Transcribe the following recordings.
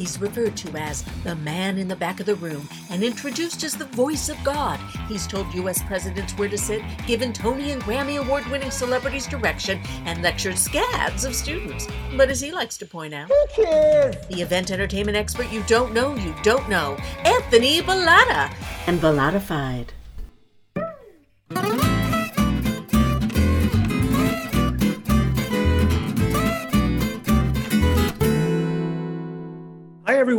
He's referred to as the man in the back of the room and introduced as the voice of God. He's told U.S. presidents where to sit, given Tony and Grammy award winning celebrities direction, and lectured scads of students. But as he likes to point out, the event entertainment expert you don't know, you don't know, Anthony Bellotta. And Bellottafied.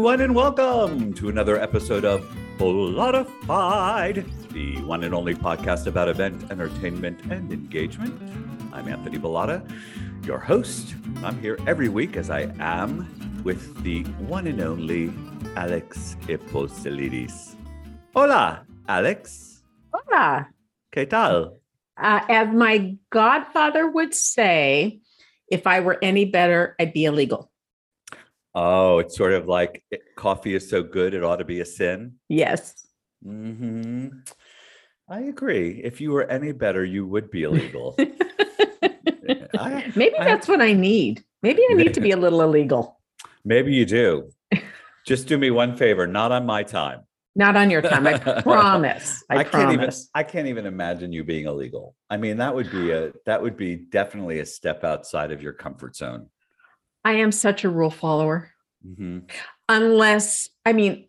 Everyone, and welcome to another episode of Bellottafied, the one and only podcast about event, entertainment, and engagement. I'm Anthony Bellotta, your host. I'm here every week as I am with the one and only Alex Eposilidis. Hola, Alex. Hola. ¿Qué tal? Uh, as my godfather would say, if I were any better, I'd be illegal. Oh, it's sort of like eh, coffee is so good, it ought to be a sin. Yes. hmm I agree. If you were any better, you would be illegal. I- Maybe I- that's what I need. Maybe I need to be a little illegal. Maybe you do. Just do me one favor, not on my time. Not on your time. I promise. I, can't even. I can't even imagine you being illegal. I mean, that would be a that would be definitely a step outside of your comfort zone. I am such a rule follower. Mhm. Unless, I mean,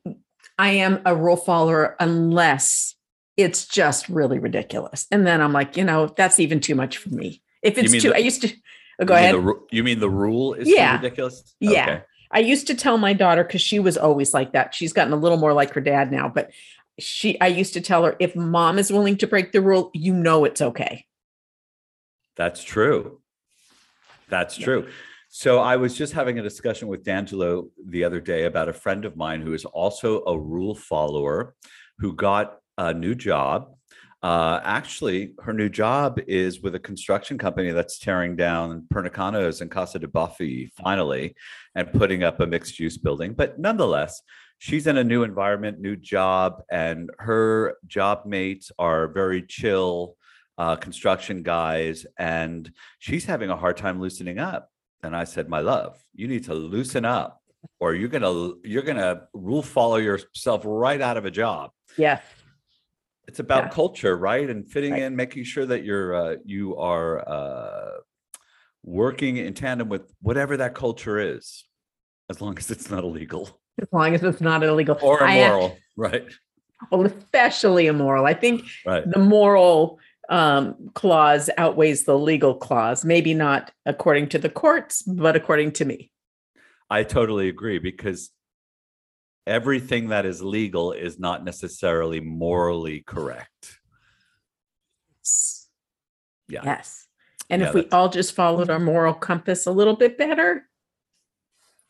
I am a rule follower unless it's just really ridiculous. And then I'm like, you know, that's even too much for me. If it's too, the- I used to oh, go you mean ahead. the you mean the rule is Yeah. ridiculous? Yeah. Okay. I used to tell my daughter because she was always like that. She's gotten a little more like her dad now, but she I used to tell her if mom is willing to break the rule, you know it's okay. That's true. That's Yeah. true. So I was just having a discussion with D'Angelo the other day about a friend of mine who is also a rule follower who got a new job. Uh, actually, her new job is with a construction company that's tearing down Pernicanos and Casa de Buffy finally and putting up a mixed use building. But nonetheless, she's in a new environment, new job, and her job mates are very chill uh, construction guys. And she's having a hard time loosening up. And I said, my love, you need to loosen up or you're going to, you're to rule follow yourself right out of a job. Yeah. It's about Yeah. culture, right? And fitting Right. in, making sure that you're, uh, you are, uh, working in tandem with whatever that culture is, as long as it's not illegal As long as it's not illegal. or immoral, right? well, especially immoral. I think Right. the moral um, clause outweighs the legal clause. Maybe not according to the courts, but according to me. I totally agree because everything that is legal is not necessarily morally correct. Yeah. Yes. And Yeah, if we all just followed our moral compass a little bit better,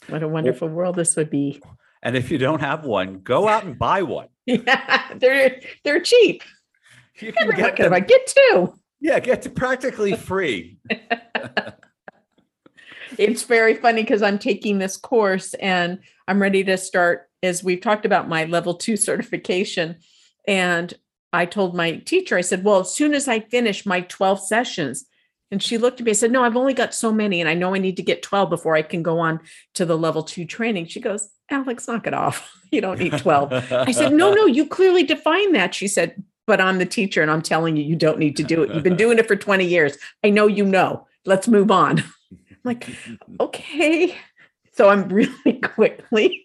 what a wonderful world this would be. And if you don't have one, go out and buy one. Yeah, they're they're cheap. You can get of I get two. yeah, get to practically free. It's very funny because I'm taking this course and I'm ready to start, as we've talked about, my level two certification. And I told my teacher, I said, Well, as soon as I finish my 12 sessions, and she looked at me and said, No, I've only got so many, and I know I need to get 12 before I can go on to the level two training. She goes, Alex, knock it off. You don't need 12. I said, No, no, you clearly define that. She said, But I'm the teacher and I'm telling you, you don't need to do it. You've been doing it for 20 years. I know you know. Let's move on. I'm like, okay. So I'm really quickly,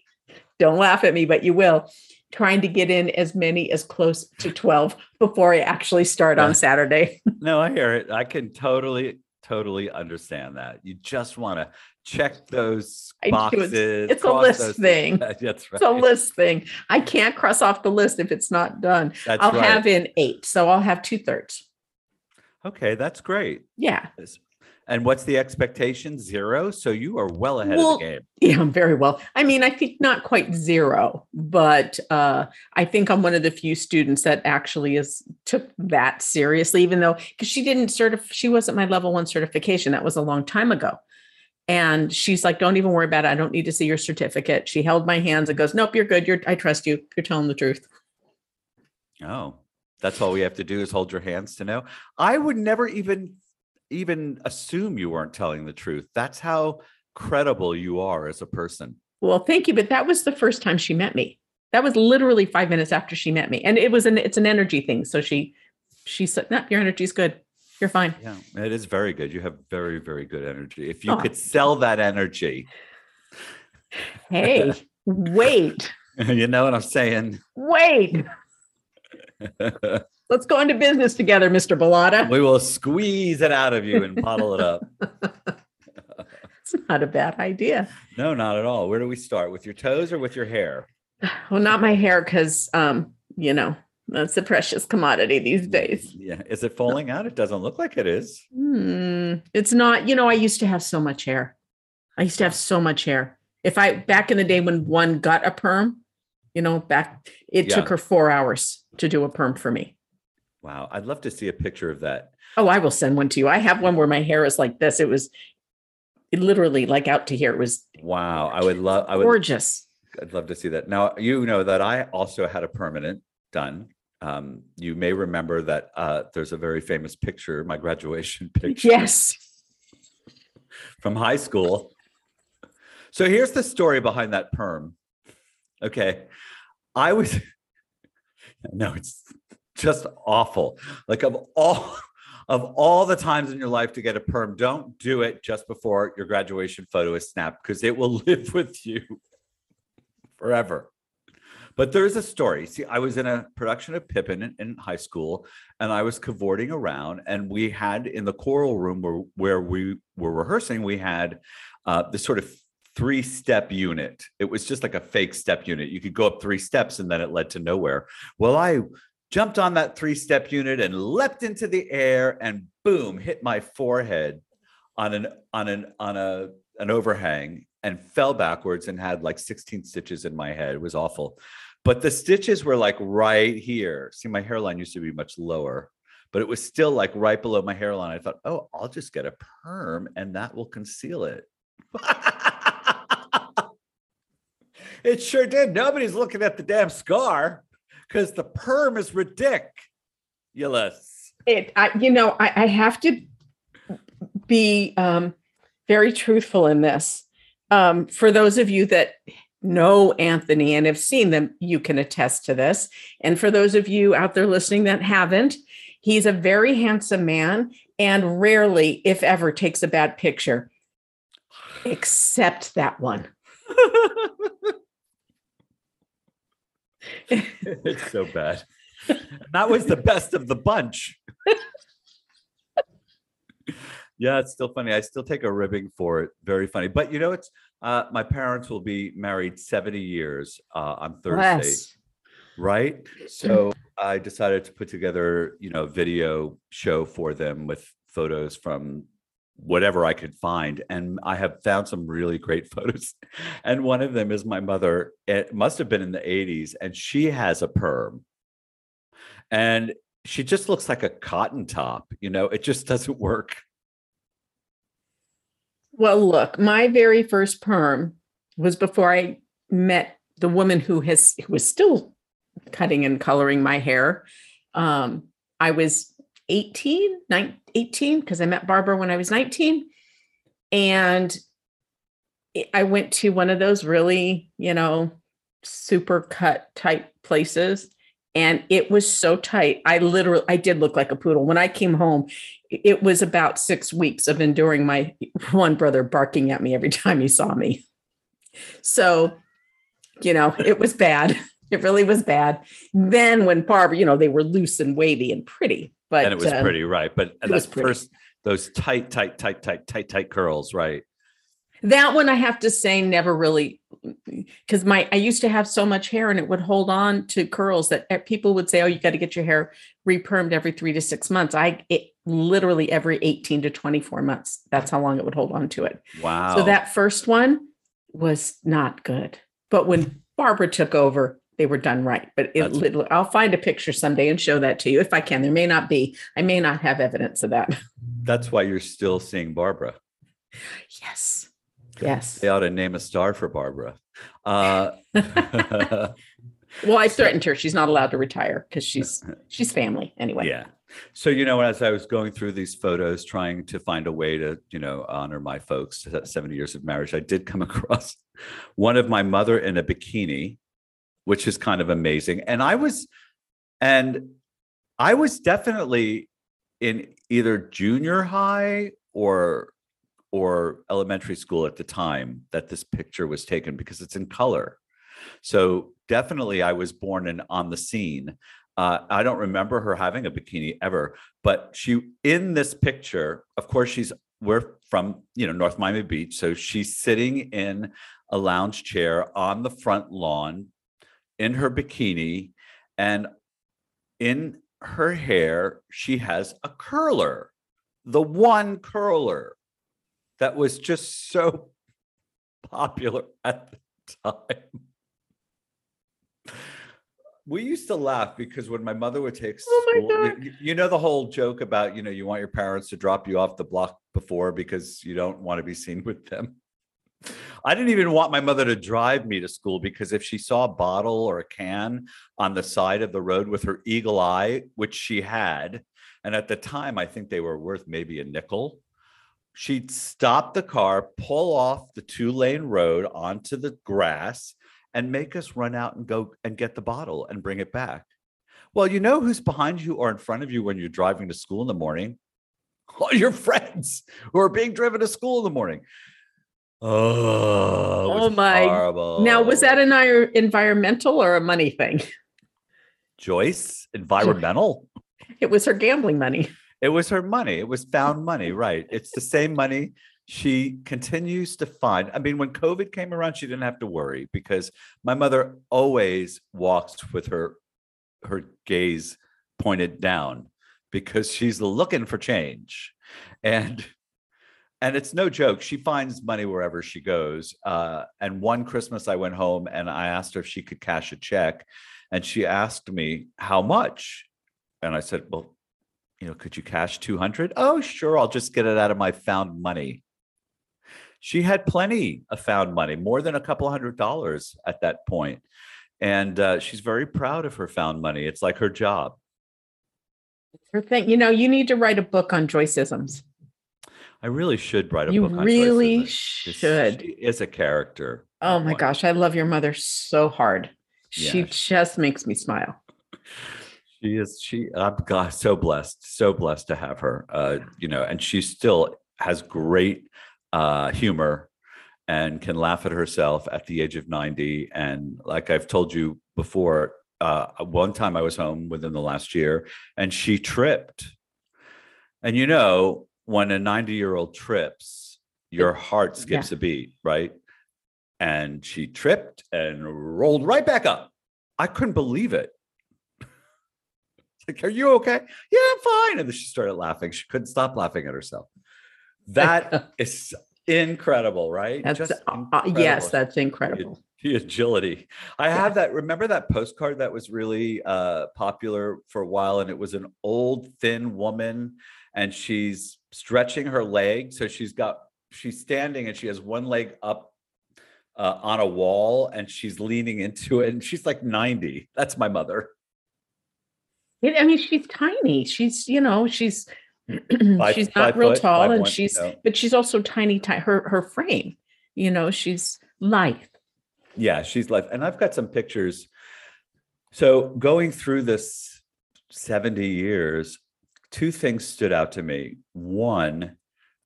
don't laugh at me, but you will, trying to get in as many as close to 12 before I actually start on Saturday. no, I hear it. I can totally, totally understand that. You just want to check those boxes. It's- it's a list thing. That's right. It's a list thing. I can't cross off the list if it's not done. That's I'll right. have in eight. So I'll have two thirds. Okay, that's great. Yeah. And what's the expectation? Zero. So you are well ahead Well, of the game. Yeah, I'm very well. I mean, I think not quite zero, but uh, I think I'm one of the few students that actually is took that seriously, even though because she didn't certify, she wasn't my level one certification. That was a long time ago. And she's like, "Don't even worry about it. I don't need to see your certificate." She held my hands and goes, "Nope, you're good. You're. I trust you. You're telling the truth." Oh, that's all we have to do is hold your hands to know. I would never even even assume you weren't telling the truth. That's how credible you are as a person. Well, thank you. But that was the first time she met me. That was literally five minutes after she met me. And it was an it's an energy thing. So she she said, No, your energy's good. You're fine. Yeah, it is very good. You have very, very good energy. If you Oh. could sell that energy, Hey, wait, you know what I'm saying? wait. Let's go into business together, Mr. Bellotta. we will squeeze it out of you and bottle it up. It's not a bad idea. No, not at all. Where do we start? With your toes or with your hair? Well, not my hair, because um, you know, that's a precious commodity these days. Yeah. Is it falling out? It doesn't look like it is. Hmm, it's not, you know, I used to have so much hair. I used to have so much hair. If I back in the day when one got a perm, you know, back it Yeah. took her four hours to do a perm for me. Wow. I'd love to see a picture of that. Oh, I will send one to you. I have one where my hair is like this. It was it literally like out to here. It was Wow. I would love I would gorgeous. I'd love to see that. Now you know that I also had a permanent done. Um, you may remember that uh, there's a very famous picture, my graduation picture Yes. from high school. So here's the story behind that perm. Okay. I was no, it's just awful. Like of all of all the times in your life to get a perm, don't do it just before your graduation photo is snapped because it will live with you forever. But there's a story. See, I was in a production of Pippin in, in high school, and I was cavorting around, and we had in the choral room where, where we were rehearsing, we had uh, this sort of three step unit. It was just like a fake step unit. You could go up three steps, and then it led to nowhere. Well, I jumped on that three step unit and leapt into the air, and boom, hit my forehead on an on an on a an overhang and fell backwards and had like 16 stitches in my head. It was awful. But the stitches were like right here. See, my hairline used to be much lower, but it was still like right below my hairline. I thought, oh, I'll just get a perm and that will conceal it. it sure did. Nobody's looking at the damn scar because the perm is ridiculous. It I you know, I, I have to be um very truthful in this. Um, for those of you that know Anthony and have seen them, you can attest to this. And for those of you out there listening that haven't, he's a very handsome man and rarely, if ever, takes a bad picture, except that one. it's so bad. that was the best of the bunch. yeah, it's still funny. I still take a ribbing for it. Very funny. But you know, it's uh, my parents will be married 70 years uh, on Thursday, right? So I decided to put together, you know, a video show for them with photos from whatever I could find. And I have found some really great photos. And one of them is my mother. It must have been in the 80s, and she has a perm. And she just looks like a cotton top, you know, it just doesn't work. Well, look, my very first perm was before I met the woman who has who was still cutting and coloring my hair. Um, I was 18, nine, 18, because I met Barbara when I was 19. And I went to one of those really, you know, super cut type places. And it was so tight. I literally, I did look like a poodle. When I came home, it was about six weeks of enduring my one brother barking at me every time he saw me. So, you know, it was bad. It really was bad. Then when Barbara, you know, they were loose and wavy and pretty, but and it was um, pretty, right? But it was that pretty. first, those tight, tight, tight, tight, tight, tight curls, right? That one I have to say never really because my I used to have so much hair and it would hold on to curls that eh, people would say, "Oh, you got to get your hair repermed every three to six months." I it literally every eighteen to twenty four months. That's how long it would hold on to it. Wow. So that first one was not good. But when Barbara took over, they were done right. But it, That's- lit- I'll find a picture someday and show that to you if I can. There may not be. I may not have evidence of that. that's why you're still seeing Barbara. Yes. Yes. They ought to name a star for Barbara. Uh, Well, I threatened her. She's not allowed to retire because she's she's family anyway. yeah. So, you know, as I was going through these photos, trying to find a way to, you know, honor my folks, 70 years of marriage, I did come across one of my mother in a bikini, which is kind of amazing. And I was, and I was definitely in either junior high or or elementary school at the time that this picture was taken because it's in color. So definitely I was born in on the scene. Uh, I don't remember her having a bikini ever, but she in this picture, of course, she's we're from you know North Miami Beach, so she's sitting in a lounge chair on the front lawn in her bikini, and in her hair, she has a curler, the one curler that was just so popular at the time. We used to laugh because when my mother would take Oh school, you, you know the whole joke about you know you want your parents to drop you off the block before because you don't want to be seen with them. I didn't even want my mother to drive me to school because if she saw a bottle or a can on the side of the road with her eagle eye, which she had, and at the time I think they were worth maybe a nickel, she'd stop the car, pull off the two lane road onto the grass, and make us run out and go and get the bottle and bring it back. Well, you know who's behind you or in front of you when you're driving to school in the morning? All your friends who are being driven to school in the morning. Oh, Oh my- horrible. Now, was that an environmental or a money thing? Joyce environmental? It was her gambling money. It was her money. It was found money, right? It's the same money she continues to find. I mean, when COVID came around, she didn't have to worry because my mother always walks with her her gaze pointed down because she's looking for change. And and it's no joke. She finds money wherever she goes. Uh, and one Christmas, I went home and I asked her if she could cash a check, and she asked me how much, and I said, "Well, you know, could you cash 200? Oh, sure. I'll just get it out of my found money. She had plenty of found money, more than a couple hundred dollars at that point. And uh, she's very proud of her found money. It's like her job. It's Her thing. You know, you need to write a book on Joyceisms. I really should write a You book on really Isnn't it? 'Cause should. She is a character. Oh my One. gosh, I love your mother so hard. She Yeah. just makes me smile. She is. She. I'm God, so blessed. So blessed to have her. Uh, you know, and she still has great uh, humor and can laugh at herself at the age of 90. And like I've told you before, uh, one time I was home within the last year, and she tripped. And you know, when a 90 year old trips, your heart skips a beat, right? And she tripped and rolled right back up. I couldn't believe it. Like, are you okay? Yeah, I'm fine. And then she started laughing. She couldn't stop laughing at herself. That is incredible, right? That's Just uh, uh, yes, that's incredible. the agility. I Yeah. have that. Remember that postcard that was really uh, popular for a while, and it was an old, thin woman, and she's stretching her leg. So she's got she's standing, and she has one leg up uh, on a wall, and she's leaning into it, and she's like ninety. That's my mother. I mean, she's tiny. She's, you know, she's Five- she's not real foot, tall, and one, she's, but she's also tiny. Ti- her her frame, you know, she's lithe. Yeah, she's left. And I've got some pictures. So going through this 70 years, two things stood out to me. One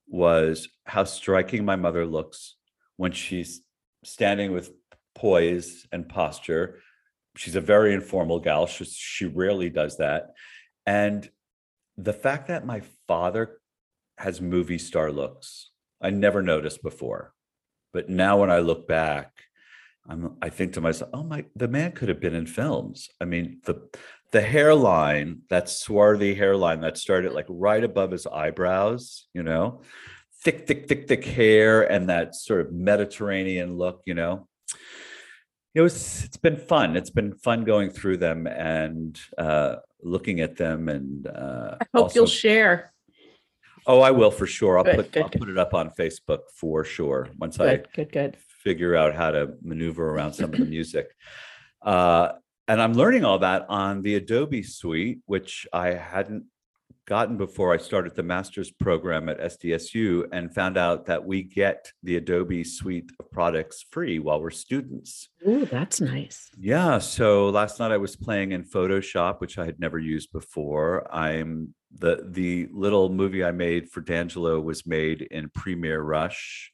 was how striking my mother looks when she's standing with poise and posture. She's a very informal gal. She, she rarely does that. And the fact that my father has movie star looks, I never noticed before. But now when I look back, I'm, I think to myself, oh my, the man could have been in films. I mean, the the hairline, that swarthy hairline that started like right above his eyebrows, you know, thick, thick, thick, thick hair, and that sort of Mediterranean look, you know. It was. It's been fun. It's been fun going through them and uh, looking at them, and uh, I hope you'll share. oh, I will for sure. I'll Good, put good, I'll good. put it up on Facebook for sure once I good, good. figure out how to maneuver around some of the music. Uh, and I'm learning all that on the Adobe Suite, which I hadn't gotten before I started the master's program at SDSU and found out that we get the Adobe suite of products free while we're students. Oh, that's nice. Yeah. So last night I was playing in Photoshop, which I had never used before. I'm the the little movie I made for D'Angelo was made in Premiere Rush.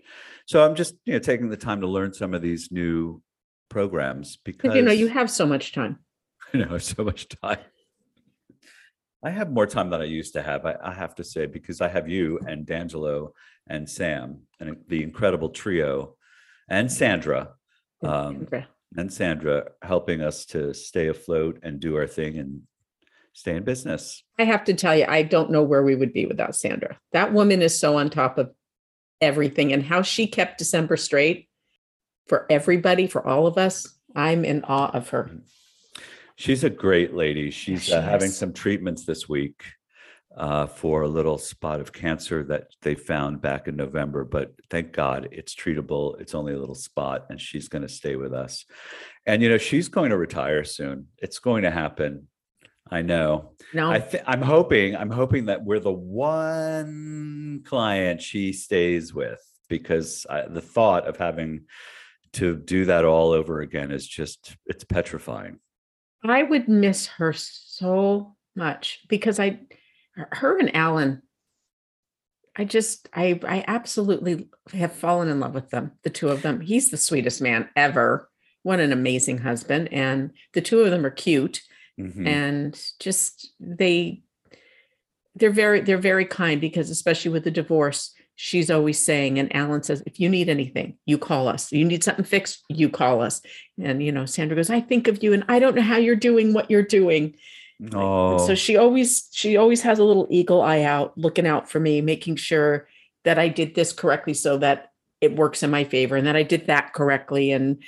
So I'm just you know taking the time to learn some of these new programs because you know you have so much time. I know so much time. I have more time than I used to have, I, I have to say, because I have you and D'Angelo and Sam and the incredible trio and Sandra. Um, and Sandra helping us to stay afloat and do our thing and stay in business. I have to tell you, I don't know where we would be without Sandra. That woman is so on top of everything and how she kept December straight for everybody, for all of us. I'm in awe of her. She's a great lady. She's she uh, having some treatments this week uh, for a little spot of cancer that they found back in November. But thank God it's treatable. It's only a little spot, and she's going to stay with us. And you know, she's going to retire soon. It's going to happen. I know. No, I th- I'm hoping. I'm hoping that we're the one client she stays with because I, the thought of having to do that all over again is just it's petrifying. I would miss her so much because I, her and Alan, I just, I, I absolutely have fallen in love with them, the two of them. He's the sweetest man ever. What an amazing husband. And the two of them are cute mm-hmm. and just, they, they're very, they're very kind because especially with the divorce, she's always saying and alan says if you need anything you call us. You need something fixed you call us. And you know sandra goes i think of you and i don't know how you're doing what you're doing. Oh. so she always she always has a little eagle eye out looking out for me making sure that i did this correctly so that it works in my favor and that i did that correctly. And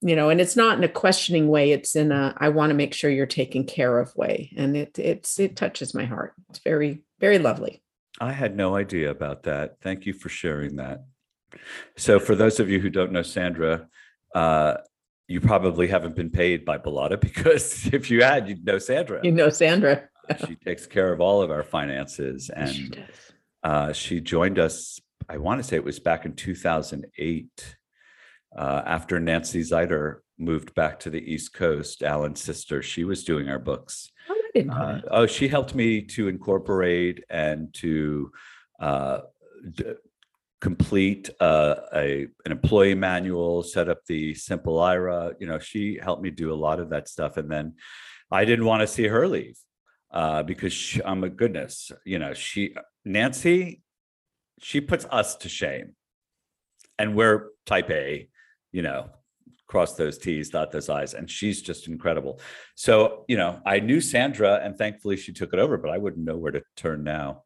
you know and it's not in a questioning way it's in a i want to make sure you're taken care of way. And it it's it touches my heart. It's very very lovely I had no idea about that. Thank you for sharing that. So, for those of you who don't know Sandra, uh, you probably haven't been paid by Bellotta because if you had, you'd know Sandra. You know Sandra. she takes care of all of our finances, and she, uh, she joined us. I want to say it was back in 2008, uh, after Nancy Zeider moved back to the East Coast. Alan's sister, she was doing our books, didn't uh, oh, she helped me to incorporate and to uh, d- complete uh, a an employee manual, set up the simple IRA. You know, she helped me do a lot of that stuff, and then I didn't want to see her leave uh, because she, oh my goodness, you know, she Nancy, she puts us to shame, and we're type A, you know, cross those T's, dot those I's. And she's just incredible. So, you know, I knew Sandra and thankfully she took it over, but I wouldn't know where to turn now.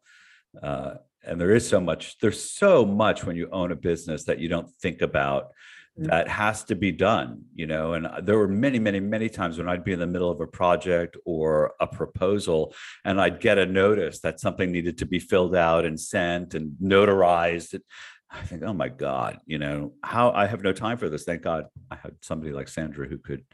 Uh, and there is so much, there's so much when you own a business that you don't think about mm. that has to be done, you know. And uh, there were many, many, many times when I'd be in the middle of a project or a proposal and I'd get a notice that something needed to be filled out and sent and notarized. I think, oh my God, you know, how I have no time for this. Thank God I had somebody like Sandra who could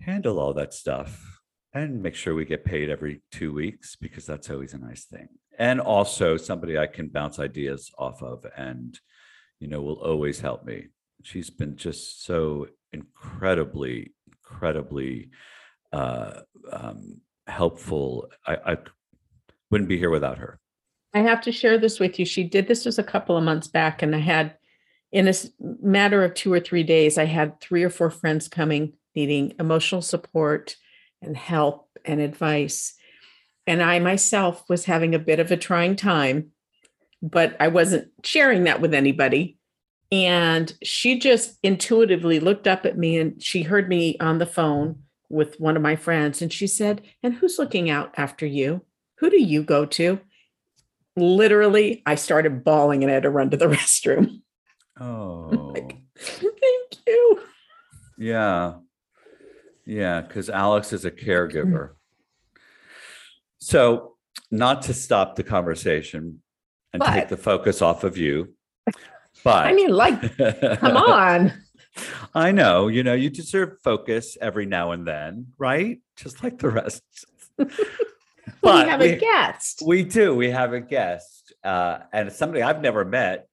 handle all that stuff and make sure we get paid every two weeks because that's always a nice thing. And also somebody I can bounce ideas off of and, you know, will always help me. She's been just so incredibly, incredibly uh, um, helpful. I, I wouldn't be here without her. I have to share this with you. She did this was a couple of months back, and I had, in a matter of two or three days, I had three or four friends coming needing emotional support and help and advice. And I myself was having a bit of a trying time, but I wasn't sharing that with anybody. And she just intuitively looked up at me and she heard me on the phone with one of my friends. And she said, And who's looking out after you? Who do you go to? Literally I started bawling and I had to run to the restroom. Oh, like, thank you. Yeah. Yeah. Cause Alex is a caregiver. Mm. So, not to stop the conversation and but, take the focus off of you, but I mean, like, come on. I know, you know, you deserve focus every now and then, right? Just like the rest. But we have we, a guest. We do. We have a guest, uh, and it's somebody I've never met,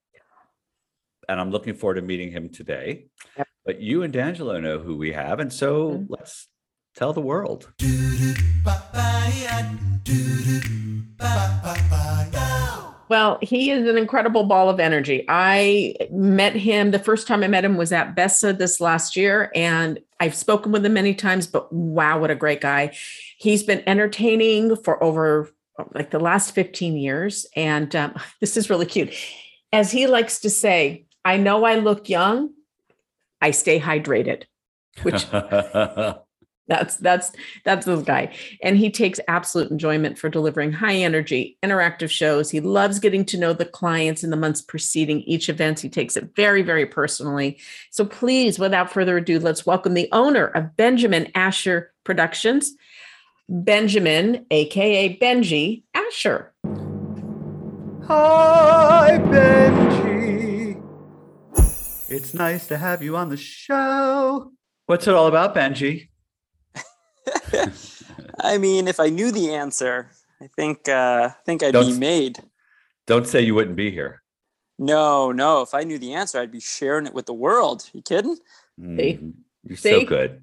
and I'm looking forward to meeting him today. Yep. But you and D'Angelo know who we have, and so mm-hmm. let's tell the world. Well, he is an incredible ball of energy. I met him the first time I met him was at Bessa this last year, and I've spoken with him many times, but wow, what a great guy. He's been entertaining for over like the last 15 years. And um, this is really cute. As he likes to say, I know I look young, I stay hydrated, which That's that's that's this guy. And he takes absolute enjoyment for delivering high energy, interactive shows. He loves getting to know the clients in the months preceding each event. He takes it very, very personally. So please, without further ado, let's welcome the owner of Benjamin Asher Productions, Benjamin, aka Benji Asher. Hi, Benji. It's nice to have you on the show. What's it all about, Benji? I mean, if I knew the answer, I think uh, I think I'd don't, be made. Don't say you wouldn't be here. No, no. If I knew the answer, I'd be sharing it with the world. You kidding? Mm, you're See? so good.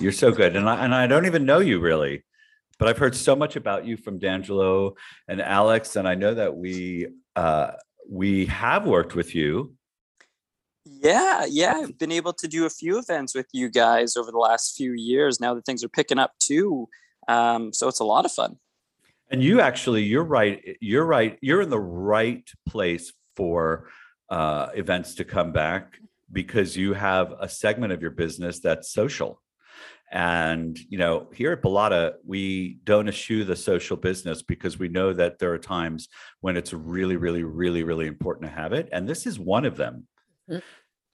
You're so good, and I and I don't even know you really, but I've heard so much about you from D'Angelo and Alex, and I know that we uh, we have worked with you yeah, yeah. I've been able to do a few events with you guys over the last few years now that things are picking up too. Um, so it's a lot of fun. And you actually, you're right. You're right. You're in the right place for uh, events to come back because you have a segment of your business that's social. And you know, here at Bellotta, we don't eschew the social business because we know that there are times when it's really, really, really, really important to have it. And this is one of them. Mm-hmm.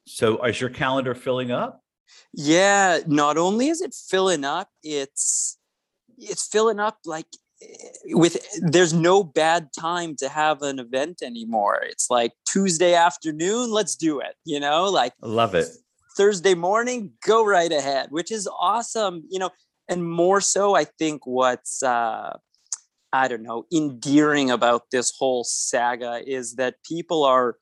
So is your calendar filling up? Yeah, not only is it filling up, it's it's filling up like eh, with there's no bad time to have an event anymore. It's like Tuesday afternoon, let's do it, you know? Like Love it. Thursday morning, go right ahead, which is awesome, you know, and more so I think what's uh I don't know, endearing about this whole saga is that people are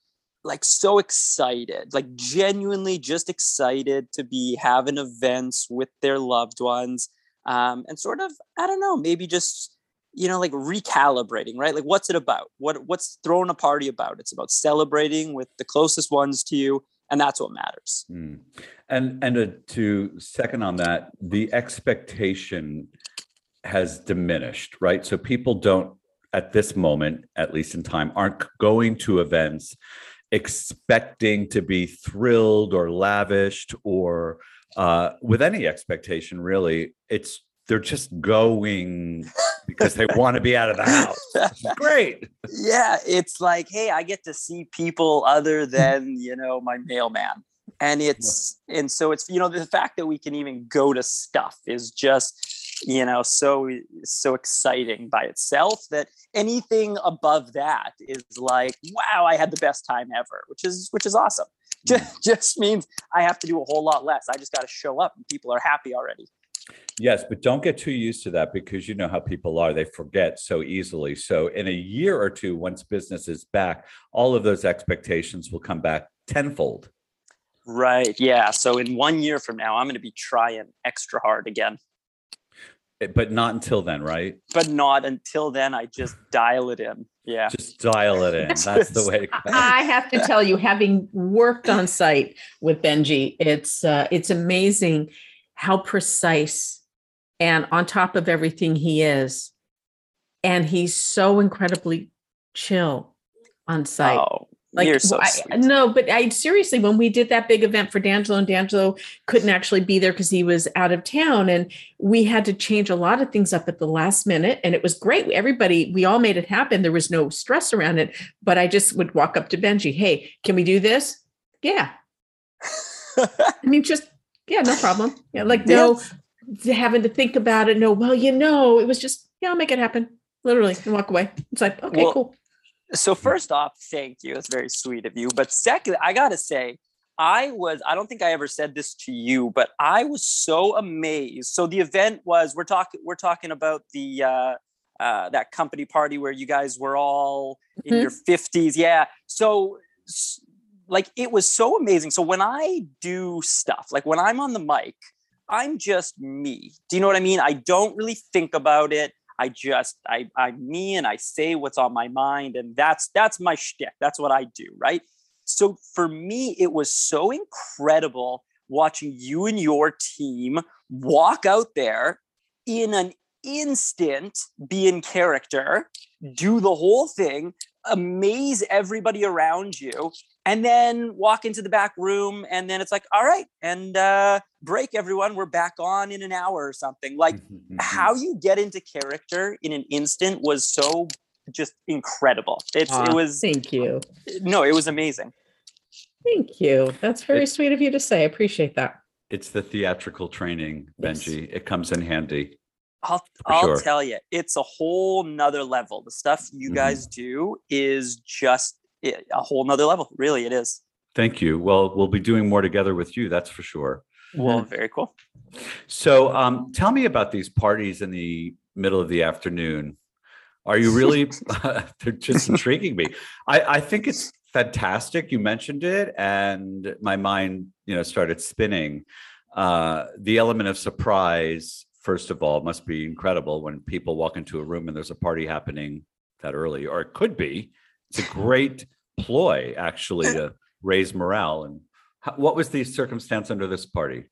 like so excited, like genuinely just excited to be having events with their loved ones. Um, and sort of, I don't know, maybe just, you know, like recalibrating, right? Like what's it about? What what's throwing a party about? It's about celebrating with the closest ones to you. And that's what matters. Mm. And and uh, to second on that, the expectation has diminished, right? So people don't at this moment, at least in time, aren't going to events expecting to be thrilled or lavished or uh, with any expectation really. It's they're just going because they want to be out of the house great. Yeah it's like hey i get to see people other than you know my mailman. And it's and so it's you know the fact that we can even go to stuff is just you know so so exciting by itself that anything above that is like wow i had the best time ever which is which is awesome just, hmm. just means i have to do a whole lot less i just got to show up and people are happy already Yes, but don't get too used to that because you know how people are. They forget so easily. So, in a year or two, once business is back, all of those expectations will come back tenfold. Right. Yeah. So, in one year from now, I'm going to be trying extra hard again. But not until then, right? But not until then. I just dial it in. Yeah. Just dial it in. That's the way. I have to tell you, having worked on site with Benji, it's uh, it's amazing how precise and on top of everything he is, and he's so incredibly chill on site. Oh, like You're so I, no, but I seriously, when we did that big event for D'Angelo, and D'Angelo couldn't actually be there because he was out of town, and we had to change a lot of things up at the last minute, and it was great. Everybody, we all made it happen. There was no stress around it. But I just would walk up to Benji, "Hey, can we do this?" Yeah. I mean, just yeah, no problem. Yeah, like no having to think about it. No, well, you know, it was just yeah, I'll make it happen. Literally, and walk away. It's like okay, well, cool. So first off, thank you. It's very sweet of you. But second, I gotta say, I was, I don't think I ever said this to you, but I was so amazed. So the event was, we're talking, we're talking about the uh uh, that company party where you guys were all in Mhm. your 50s. Yeah. So like it was so amazing. So when I do stuff, like when I'm on the mic, I'm just me. Do you know what I mean? I don't really think about it. I just I I'm me and I say what's on my mind, and that's that's my shtick. That's what I do, right? So for me, it was so incredible watching you and your team walk out there in an instant, be in character, do the whole thing, amaze everybody around you, and then walk into the back room, and then it's like, all right, and uh, break everyone. We're back on in an hour or something. Like Mm-hmm. how you get into character in an instant was so just incredible. It's Aw, it was Thank you. no, it was amazing. Thank you. That's very It- sweet of you to say. I appreciate that. It's the theatrical training, Yes. Benji. It comes in handy. I'll I'll sure. tell you, it's a whole nother level. The stuff you Mhm. guys do is just a whole nother level. Really, it is. Thank you. Well, we'll be doing more together with you. That's for sure. Well, very cool. So, um, tell me about these parties in the middle of the afternoon. Are you really? they're just intriguing me. I, I think it's fantastic. You mentioned it, and my mind, you know, started spinning. Uh, the element of surprise, first of all, must be incredible when people walk into a room and there's a party happening that early, or it could be. It's a great ploy, actually, uh, to raise morale. And how, what was the circumstance under this party?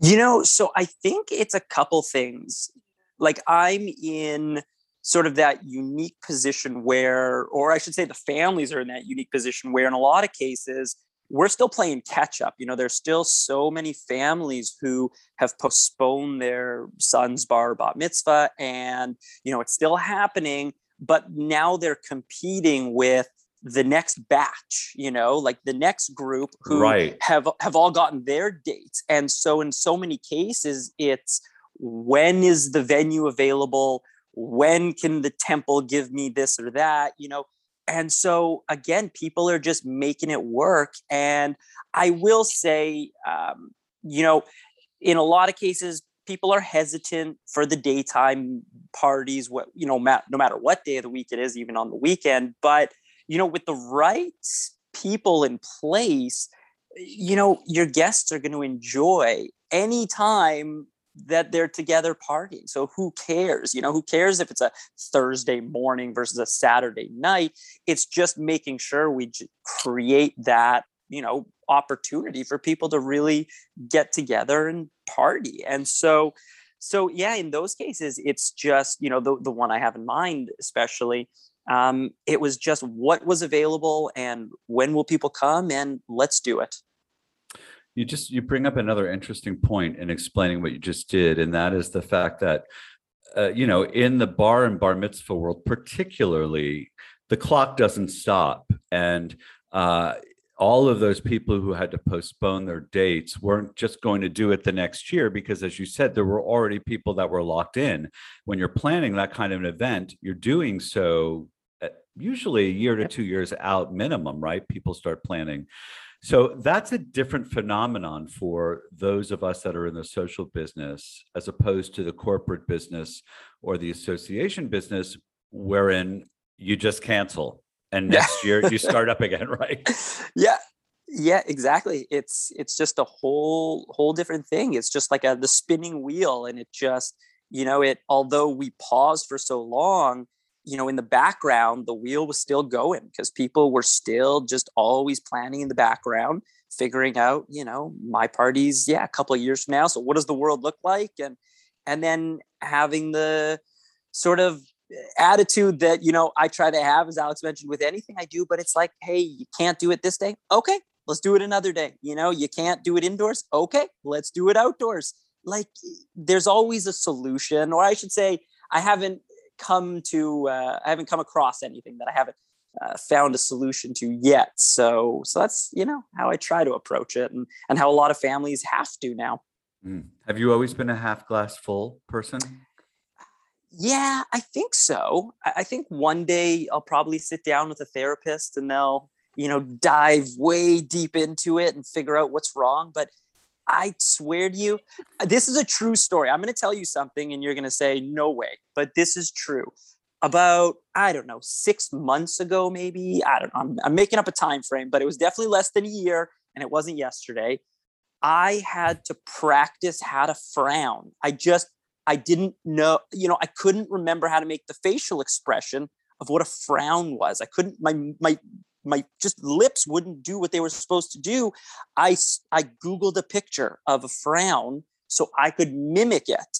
You know, so I think it's a couple things. Like I'm in sort of that unique position where, or I should say, the families are in that unique position where, in a lot of cases, we're still playing catch up. You know, there's still so many families who have postponed their son's bar bat mitzvah, and you know it's still happening. But now they're competing with the next batch. You know, like the next group who Right. have have all gotten their dates, and so in so many cases, it's when is the venue available? When can the temple give me this or that? You know, and so again people are just making it work and i will say um, you know in a lot of cases people are hesitant for the daytime parties what you know no matter what day of the week it is even on the weekend but you know with the right people in place you know your guests are going to enjoy any time that they're together partying so who cares you know who cares if it's a thursday morning versus a saturday night it's just making sure we create that you know opportunity for people to really get together and party and so so yeah in those cases it's just you know the, the one i have in mind especially um, it was just what was available and when will people come and let's do it You just you bring up another interesting point in explaining what you just did, and that is the fact that uh, you know in the bar and bat mitzvah world, particularly, the clock doesn't stop, and uh, all of those people who had to postpone their dates weren't just going to do it the next year because, as you said, there were already people that were locked in. When you're planning that kind of an event, you're doing so uh, usually a year to two years out minimum, right? People start planning. So that's a different phenomenon for those of us that are in the social business as opposed to the corporate business or the association business, wherein you just cancel and Yeah. next year you start up again, right? yeah yeah exactly it's it's just a whole whole different thing it's just like a the spinning wheel and it just you know it although we paused for so long you know in the background the wheel was still going because people were still just always planning in the background figuring out you know my parties yeah a couple of years from now so what does the world look like and and then having the sort of eh, attitude that you know I try to have, as Alex mentioned, with anything I do. But it's like, hey, you can't do it this day. Okay, let's do it another day. You know, you can't do it indoors. Okay, let's do it outdoors. Like, eh, there's always a solution, or I should say, I haven't come to, uh, I haven't come across anything that I haven't uh, found a solution to yet. So, so that's you know how I try to approach it, and and how a lot of families have to now. Mm. Have you always been a half glass full person? Yeah, I think so. I I think one day I'll probably sit down with a therapist and they'll, you know, dive way deep into it and figure out what's wrong. But I swear to you, uh, this is a true story. I'm going to tell you something and you're going to say, no way. But this is true. about I don't know six months ago, maybe I don't know. I'm, I'm making up a time frame, but it was definitely less than a year, and it wasn't yesterday. I had to practice how to frown. I just I didn't know, you know, I couldn't remember how to make the facial expression of what a frown was. I couldn't my my my just lips wouldn't do what they were supposed to do. I I googled a picture of a frown so I could mimic it.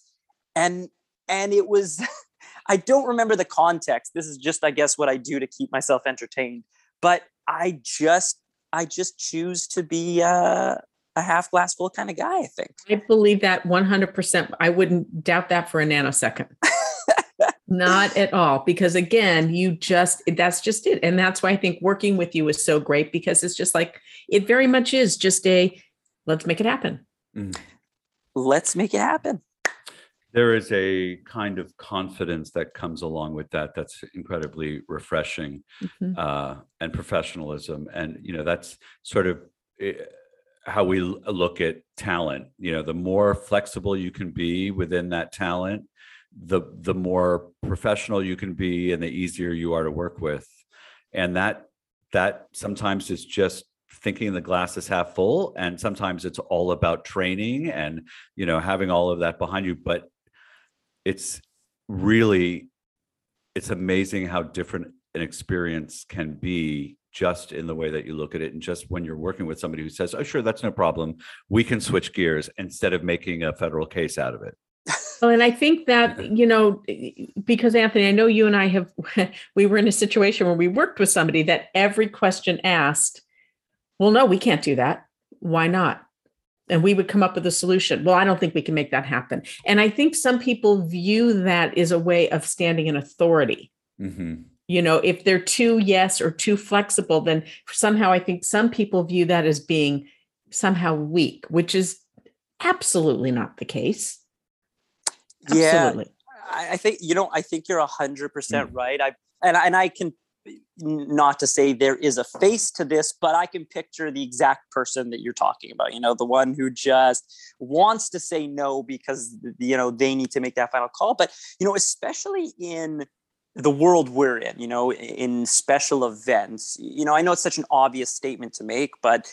And and it was I don't remember the context. This is just I guess what I do to keep myself entertained. But I just I just choose to be uh, a half glass full kind of guy, I think. I believe that 100%. I wouldn't doubt that for a nanosecond. Not at all. Because again, you just, that's just it. And that's why I think working with you is so great because it's just like, it very much is just a let's make it happen. Mm. Let's make it happen. There is a kind of confidence that comes along with that that's incredibly refreshing mm-hmm. uh, and professionalism. And, you know, that's sort of eh, how we look at talent you know the more flexible you can be within that talent the the more professional you can be and the easier you are to work with. And that that sometimes is just thinking the glass is half full and sometimes it's all about training and you know having all of that behind you. But it's really it's amazing how different an experience can be just in the way that you look at it. And just when you're working with somebody who says oh sure that's no problem. We can switch gears instead of making a federal case out of it well and i think that you know because anthony i know you and i have we were in a situation where we worked with somebody that every question asked well no we can't do that. Why not? And we would come up with a solution. Well i don't think we can make that happen. And i think some people view that as a way of standing in authority. Mm-hmm. You know if they're too yes or too flexible then somehow i think some people view that as being somehow weak which is absolutely not the case absolutely. yeah i think you know i think you're 100% mm. right i and, and i can not to say there is a face to this but i can picture the exact person that you're talking about you know the one who just wants to say no because you know they need to make that final call but you know especially in the world we're in, you know, in special events. You know, I know it's such an obvious statement to make, but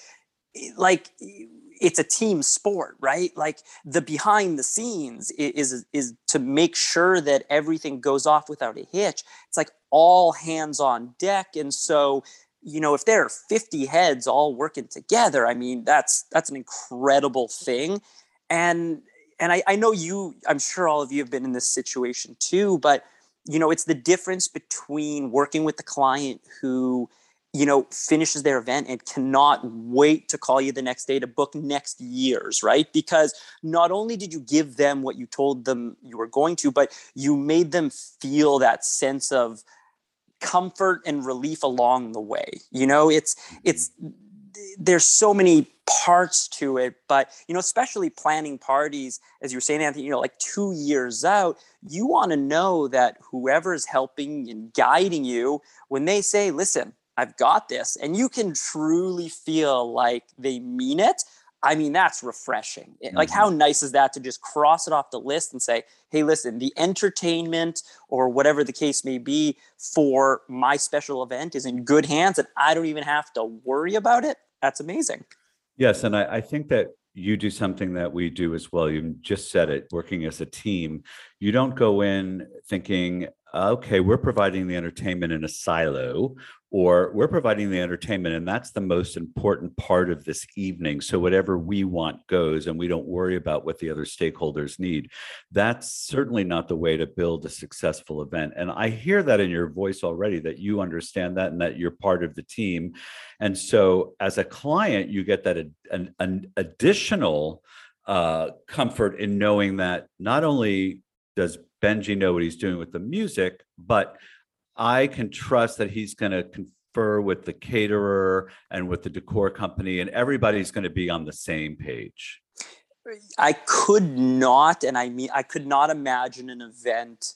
like it's a team sport, right? Like the behind the scenes is, is is to make sure that everything goes off without a hitch. It's like all hands on deck, and so you know if there are 50 heads all working together, I mean that's that's an incredible thing, and and I, I know you, I'm sure all of you have been in this situation too, but you know it's the difference between working with the client who you know finishes their event and cannot wait to call you the next day to book next year's right? Because not only did you give them what you told them you were going to but you made them feel that sense of comfort and relief along the way you know? It's mm-hmm. it's there's so many parts to it but you know especially planning parties as you were saying anthony you know like two years out you want to know that whoever's helping and guiding you when they say listen i've got this and you can truly feel like they mean it i mean that's refreshing mm-hmm. like how mm-hmm. nice is that to just cross it off the list and say hey listen the entertainment or whatever the case may be for my special event is in good hands and i don't even have to worry about it that's amazing Yes, and I, I think that you do something that we do as well. You just said it, working as a team. You don't go in thinking, okay, we're providing the entertainment in a silo, or we're providing the entertainment, and that's the most important part of this evening. So whatever we want goes, and we don't worry about what the other stakeholders need. That's certainly not the way to build a successful event. And I hear that in your voice already that you understand that and that you're part of the team. And so as a client, you get that an, an additional uh, comfort in knowing that not only does Benji know what he's doing with the music, but I can trust that he's going to confer with the caterer and with the decor company, and everybody's going to be on the same page. I could not, and I mean, I could not imagine an event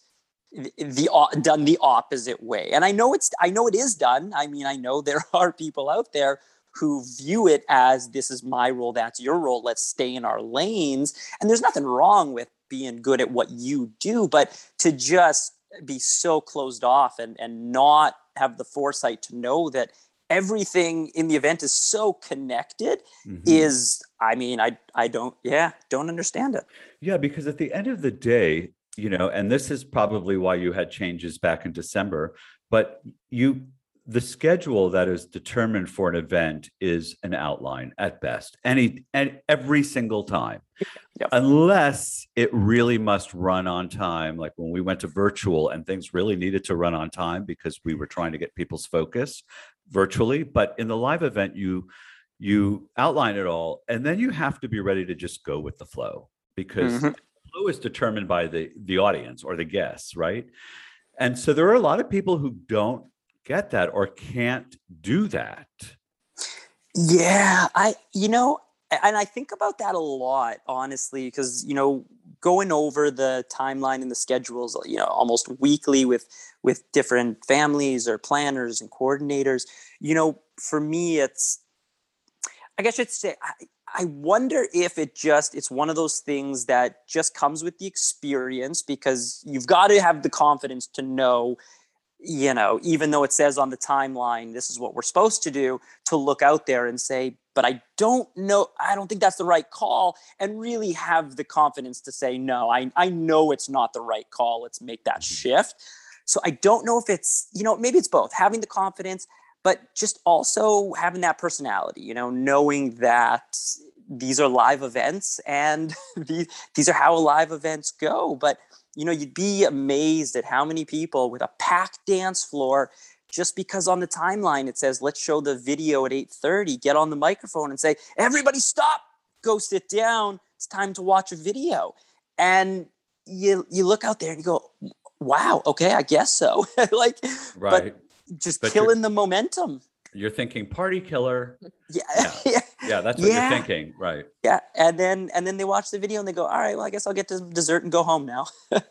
the done the opposite way. And I know it's, I know it is done. I mean, I know there are people out there who view it as this is my role, that's your role. Let's stay in our lanes. And there's nothing wrong with being good at what you do, but to just be so closed off and and not have the foresight to know that everything in the event is so connected mm-hmm. is i mean i i don't yeah don't understand it yeah because at the end of the day you know and this is probably why you had changes back in december but you the schedule that is determined for an event is an outline at best any and every single time yep. unless it really must run on time like when we went to virtual and things really needed to run on time because we were trying to get people's focus virtually but in the live event you you outline it all and then you have to be ready to just go with the flow because mm-hmm. flow is determined by the the audience or the guests right and so there are a lot of people who don't get that or can't do that. Yeah, I you know, and I think about that a lot, honestly, because you know, going over the timeline and the schedules, you know, almost weekly with with different families or planners and coordinators, you know, for me, it's I guess I'd say I, I wonder if it just it's one of those things that just comes with the experience because you've got to have the confidence to know you know, even though it says on the timeline, this is what we're supposed to do, to look out there and say, but I don't know, I don't think that's the right call, and really have the confidence to say, no, I, I know it's not the right call. Let's make that mm-hmm. shift. So I don't know if it's, you know, maybe it's both having the confidence, but just also having that personality, you know, knowing that these are live events and these, these are how live events go. But you know, you'd be amazed at how many people with a packed dance floor just because on the timeline it says let's show the video at 8:30 get on the microphone and say everybody stop go sit down it's time to watch a video and you you look out there and you go wow okay i guess so. Like right. but just but killing the momentum you're thinking party killer. Yeah. Yeah. yeah. that's what yeah. you're thinking. Right. Yeah. And then and then they watch the video and they go, all right, well, I guess I'll get to dessert and go home now. well,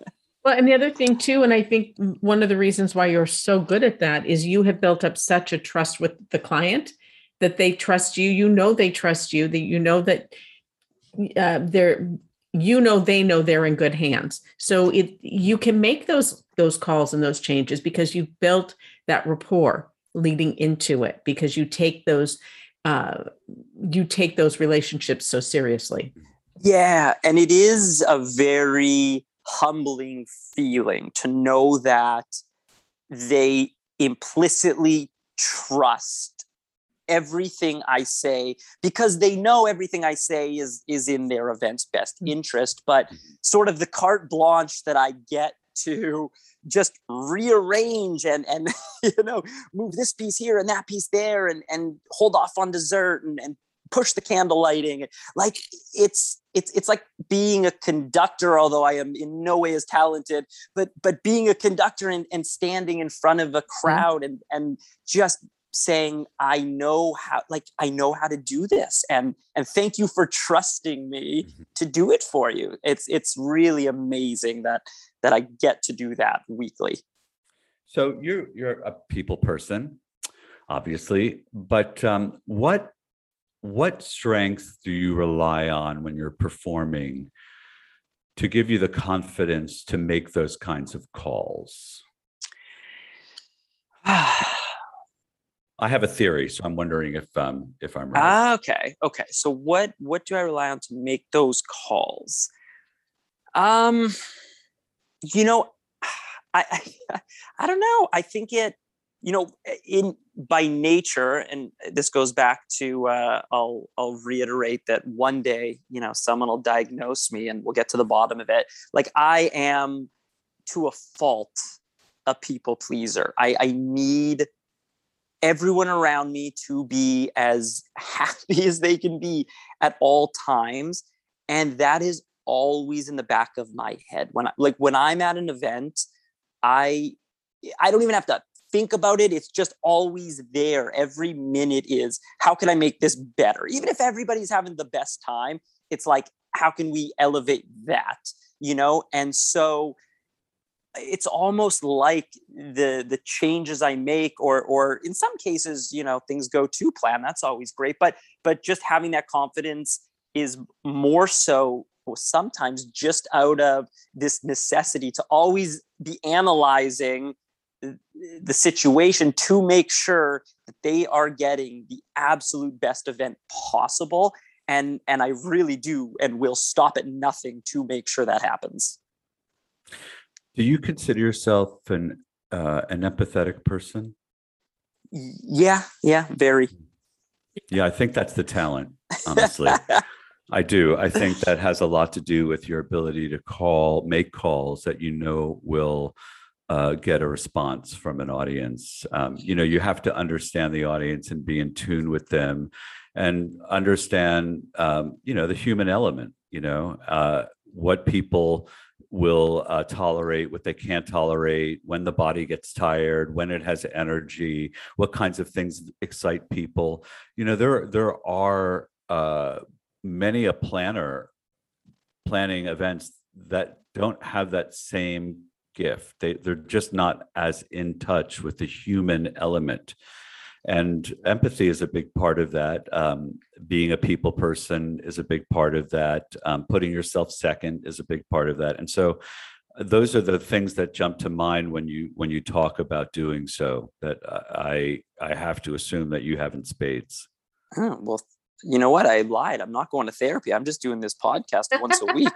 and the other thing too, and I think one of the reasons why you're so good at that is you have built up such a trust with the client that they trust you. You know they trust you, that you know that uh, they're you know they know they're in good hands so it you can make those those calls and those changes because you've built that rapport leading into it because you take those uh, you take those relationships so seriously. Yeah, and it is a very humbling feeling to know that they implicitly trust everything I say because they know everything I say is is in their event's best mm. interest. But mm-hmm. sort of the carte blanche that I get to just rearrange and and you know move this piece here and that piece there and and hold off on dessert and, and push the candle lighting like it's it's it's like being a conductor although i am in no way as talented but but being a conductor and, and standing in front of a mm-hmm. crowd and and just saying i know how like i know how to do this and and thank you for trusting me mm-hmm. to do it for you it's it's really amazing that that I get to do that weekly. So you're you're a people person, obviously, but um, what what strengths do you rely on when you're performing to give you the confidence to make those kinds of calls? I have a theory, so I'm wondering if um if I'm right. Ah, Okay, okay. So what what do I rely on to make those calls? Um, you know, I, I, I don't know. I think it, you know, in by nature, and this goes back to uh, I'll I'll reiterate that one day, you know, someone will diagnose me, and we'll get to the bottom of it. Like I am, to a fault, a people pleaser. I, I need everyone around me to be as happy as they can be at all times, and that is always in the back of my head when I like when I'm at an event, I I don't even have to think about it. It's just always there. Every minute is how can I make this better? Even if everybody's having the best time, it's like how can we elevate that? You know, and so it's almost like the the changes I make, or or in some cases, you know, things go to plan. That's always great, but but just having that confidence is more so sometimes just out of this necessity to always be analyzing the situation to make sure that they are getting the absolute best event possible. And and i really do and will stop at nothing to make sure that happens. Do you consider yourself an uh, an empathetic person? Yeah yeah very. Yeah i think that's the talent honestly i do i think that has a lot to do with your ability to call make calls that you know will uh, get a response from an audience. Um, you know, you have to understand the audience and be in tune with them, and understand, um, you know, the human element. You know, uh, what people will uh, tolerate, what they can't tolerate, when the body gets tired, when it has energy, what kinds of things excite people. You know, there there are uh, many a planner planning events that don't have that same gift. They they're just not as in touch with the human element. And empathy is a big part of that. Um, being a people person is a big part of that. Um, putting yourself second is a big part of that. And so, uh, those are the things that jump to mind when you when you talk about doing so. That I I have to assume that you have in spades. Oh, well, you know what? I lied. I'm not going to therapy. I'm just doing this podcast once a week.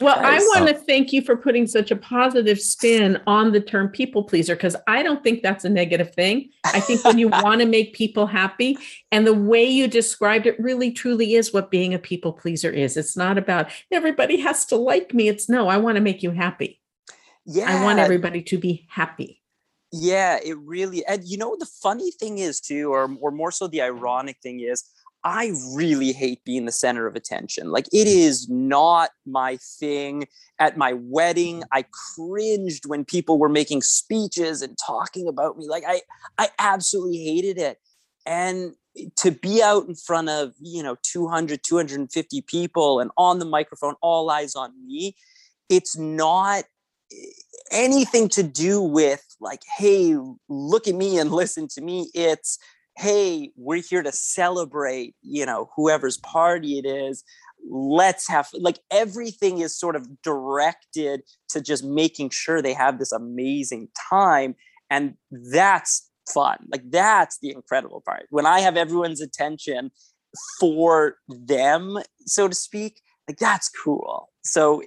Well, I want to thank you for putting such a positive spin on the term people pleaser because I don't think that's a negative thing. I think when you want to make people happy and the way you described it really truly is what being a people pleaser is. It's not about everybody has to like me. It's no, I want to make you happy. Yeah. I want everybody to be happy. Yeah, it really and you know the funny thing is too or or more so the ironic thing is I really hate being the center of attention. Like it is not my thing. At my wedding, I cringed when people were making speeches and talking about me. Like I I absolutely hated it. And to be out in front of, you know, 200, 250 people and on the microphone, all eyes on me, it's not eh, anything to do with like, hey, look at me and listen to me. It's hey we're here to celebrate you know whoever's party it is. Let's have like everything is sort of directed to just making sure they have this amazing time and that's fun. Like that's the incredible part. When i have everyone's attention for them so to speak like that's cool. So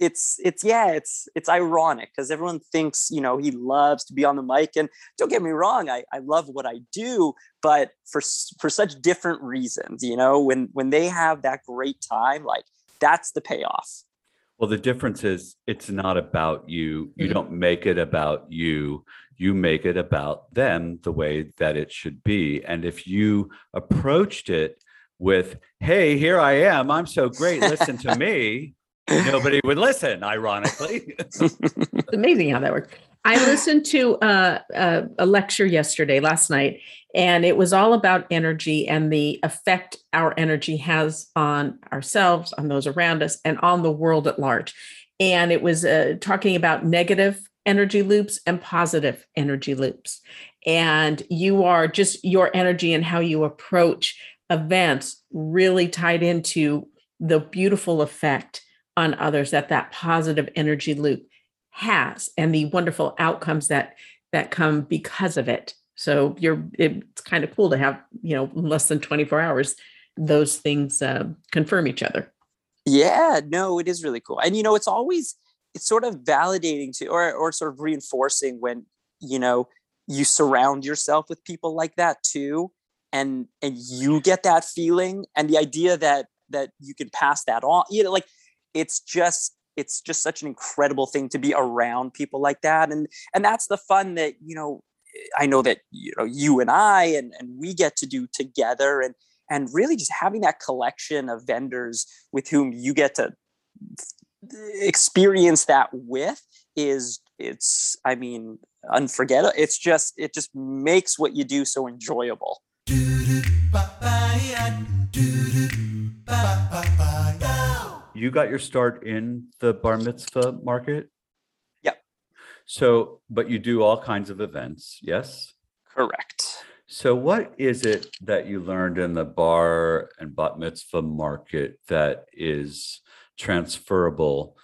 it's it's yeah it's it's ironic because everyone thinks you know he loves to be on the mic and don't get me wrong I, I love what i do but for for such different reasons you know when when they have that great time like that's the payoff well the difference is it's not about you you mm-hmm. don't make it about you you make it about them the way that it should be and if you approached it with hey here i am i'm so great listen to me nobody would listen ironically. It's amazing how that works. I listened to uh, uh, a lecture yesterday last night and it was all about energy and the effect our energy has on ourselves on those around us and on the world at large. And it was uh, talking about negative energy loops and positive energy loops. And you are just your energy and how you approach events really tied into the beautiful effect on others that that positive energy loop has and the wonderful outcomes that that come because of it. So you're it's kind of cool to have you know less than 24 hours those things uh, confirm each other. Yeah no it is really cool. And you know it's always it's sort of validating to or or sort of reinforcing when you know you surround yourself with people like that too and and you get that feeling and the idea that that you can pass that on you know like it's just it's just such an incredible thing to be around people like that and and that's the fun that you know eh, i know that you know you and i and, and we get to do together and and really just having that collection of vendors with whom you get to experience that with is it's i mean unforgettable it's just it just makes what you do so enjoyable you got your start in the bar mitzvah market? Yeah. So, but you do all kinds of events, yes? Correct. So, what is it that you learned in the bar and bat mitzvah market that is transferable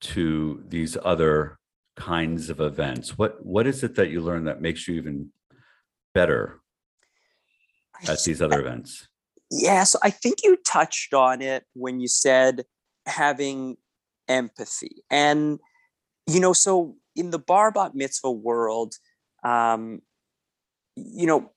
to these other kinds of events? What what is it that you learn that makes you even better at these other events? Yeah, so I think you touched on it when you said having empathy. And, you know, so in the bar bat mitzvah world, um, you know,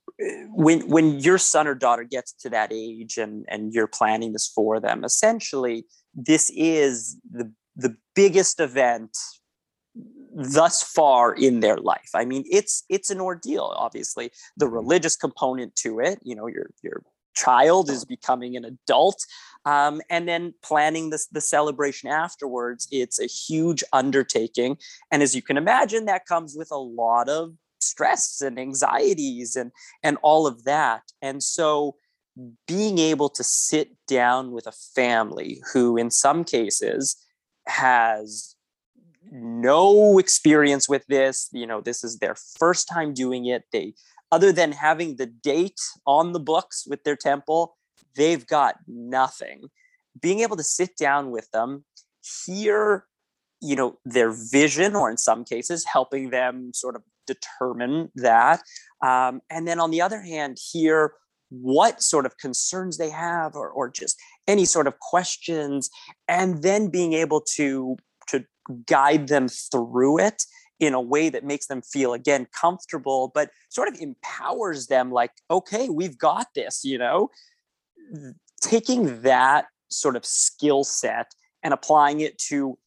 when when your son or daughter gets to that age and and you're planning this for them, essentially, this is the the biggest event thus far in their life. I mean, it's it's an ordeal. Obviously, the mm-hmm. religious component to it. You know, your your child is becoming an adult, um, and then planning this the celebration afterwards. It's a huge undertaking, and as you can imagine, that comes with a lot of stress and anxieties and and all of that. And so being able to sit down with a family who in some cases has no experience with this you know this is their first time doing it they other than having the date on the books with their temple they've got nothing. Being able to sit down with them hear you know their vision or in some cases helping them sort of determine that um, and then on the other hand hear what sort of concerns they have or, or just any sort of questions and then being able to to guide them through it in a way that makes them feel again comfortable but sort of empowers them like okay we've got this you know taking that sort of skill set and applying it to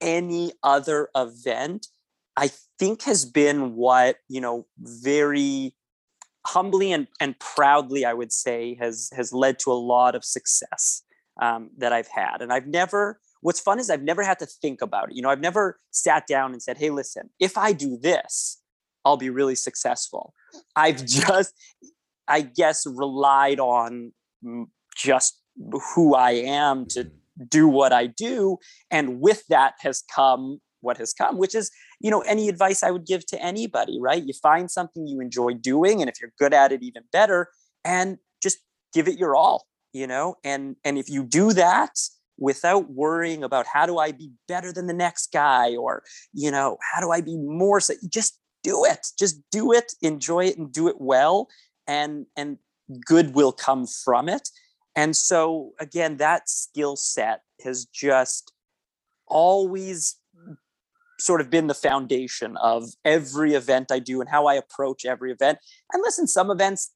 any other event i think has been what you know very humbly and, and proudly i would say has has led to a lot of success um, that i've had and i've never what's fun is I've never had to think about it. You know, I've never sat down and said, hey, listen, if I do this, I'll be really successful. I've just, I guess, relied on just who I am to mm-hmm. do what I do. And with that has come what has come, which is, you know, any advice I would give to anybody, right? You find something you enjoy doing, and if you're good at it, even better, and just give it your all, you know, and and if you do that, without worrying about how do I be better than the next guy or, you know, how do I be more so just do it. Just do it, enjoy it and do it well and and good will come from it. And so again, that skill set has just always sort of been the foundation of every event I do and how I approach every event. And listen, some events,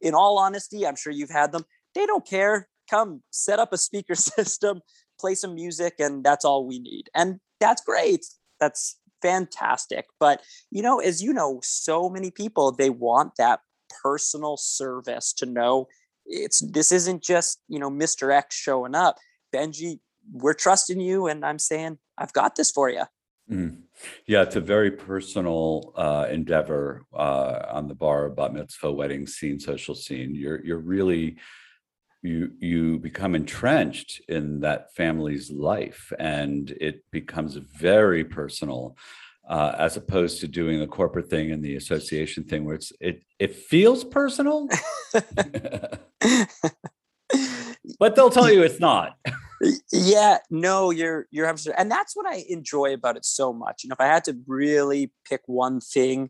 in all honesty, I'm sure you've had them, they don't care come set up a speaker system, play some music, and that's all we need. And that's great. That's fantastic. But, you know, as you know, so many people, they want that personal service to know it's this isn't just, you know, Mr. X showing up. Benji, we're trusting you. And I'm saying, I've got this for you. Mm. Yeah, it's a very personal uh, endeavor uh, on the bar bat mitzvah wedding scene, social scene. You're you're really you you become entrenched in that family's life and it becomes very personal uh, as opposed to doing the corporate thing and the association thing where it's it it feels personal. But they'll tell you it's not. Yeah no you're you're absolutely and that's what i enjoy about it so much. You know if i had to really pick one thing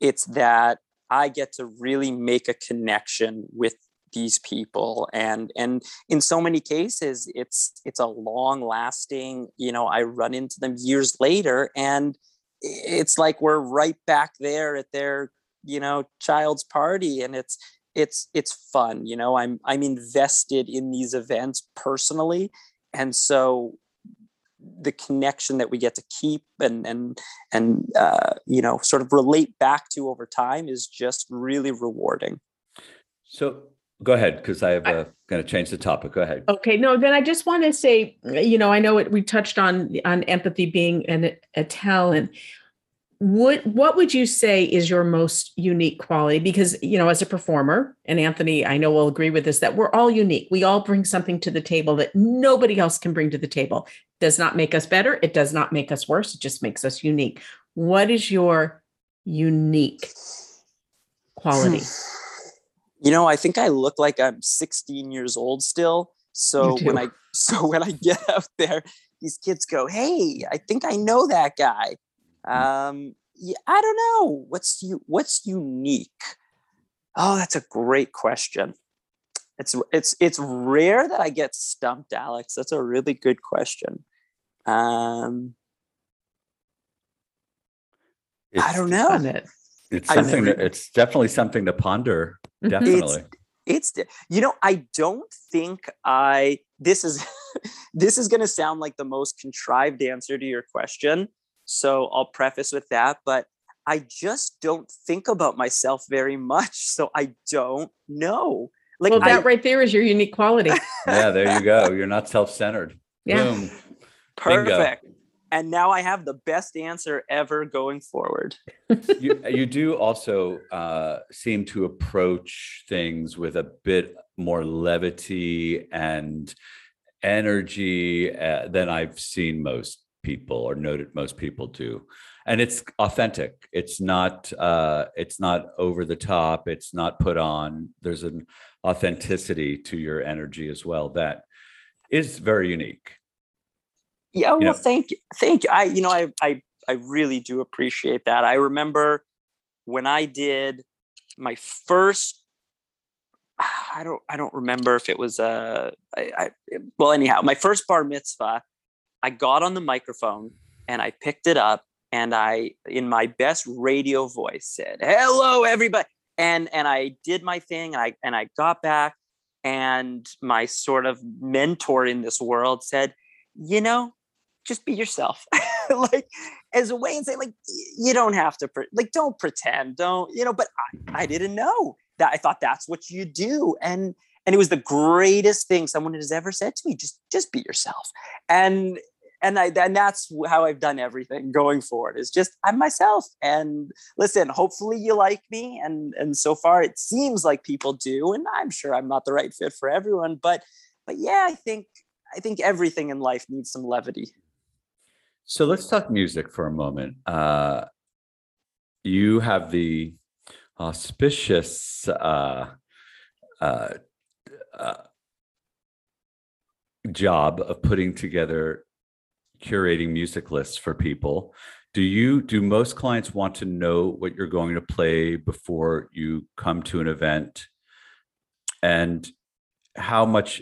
it's that i get to really make a connection with these people. And and in so many cases it's it's a long lasting you know i run into them years later and it's like we're right back there at their you know child's party and it's it's it's fun you know? I'm i'm invested in these events personally and so the connection that we get to keep and and and uh, you know sort of relate back to over time is just really rewarding. So Go ahead, because I have uh, going to change the topic. Go ahead. Okay, no, then I just want to say, you know, I know it, we touched on on empathy being an, a talent. What what would you say is your most unique quality? Because you know, as a performer, and Anthony, I know will agree with this, that we're all unique. We all bring something to the table that nobody else can bring to the table. Does not make us better. It does not make us worse. It just makes us unique. What is your unique quality? You know, I think I look like I'm 16 years old still. So when I so when I get out there, these kids go, "Hey, I think I know that guy." Um, yeah, I don't know what's you what's unique. Oh, that's a great question. It's it's it's rare that I get stumped, Alex. That's a really good question. Um, I don't know. It's something. That, it's definitely something to ponder. Definitely. It's, it's you know I don't think I this is this is going to sound like the most contrived answer to your question. So I'll preface with that, but I just don't think about myself very much. So I don't know. Like well, that I, right there is your unique quality. yeah, there you go. You're not self-centered. Yeah. Boom. Perfect. Bingo. And now I have the best answer ever going forward. you, you do also uh, seem to approach things with a bit more levity and energy uh, than I've seen most people or noted most people do. And it's authentic. It's not uh it's not over the top. It's not put on. There's an authenticity to your energy as well that is very unique yeah well you know, thank you thank you i you know i i i really do appreciate that. I remember when i did my first i don't i don't remember if it was uh I, I well anyhow my first bar mitzvah i got on the microphone and i picked it up and I, in my best radio voice, said, "Hello, everybody," and and I did my thing, and I and I got back, and my sort of mentor in this world said, "You know, just be yourself," like as a way and say, like, you don't have to, pre- like, don't pretend, don't, you know. But I, I didn't know that. I thought that's what you do, and and it was the greatest thing someone has ever said to me. Just just be yourself, and and I and that's how I've done everything going forward is just I'm myself and listen hopefully you like me and and so far it seems like people do and I'm sure I'm not the right fit for everyone but but yeah I think I think everything in life needs some levity so let's talk music for a moment. Uh you have the auspicious uh uh, uh job of putting together curating music lists for people. Do you do most clients want to know what you're going to play before you come to an event? And how much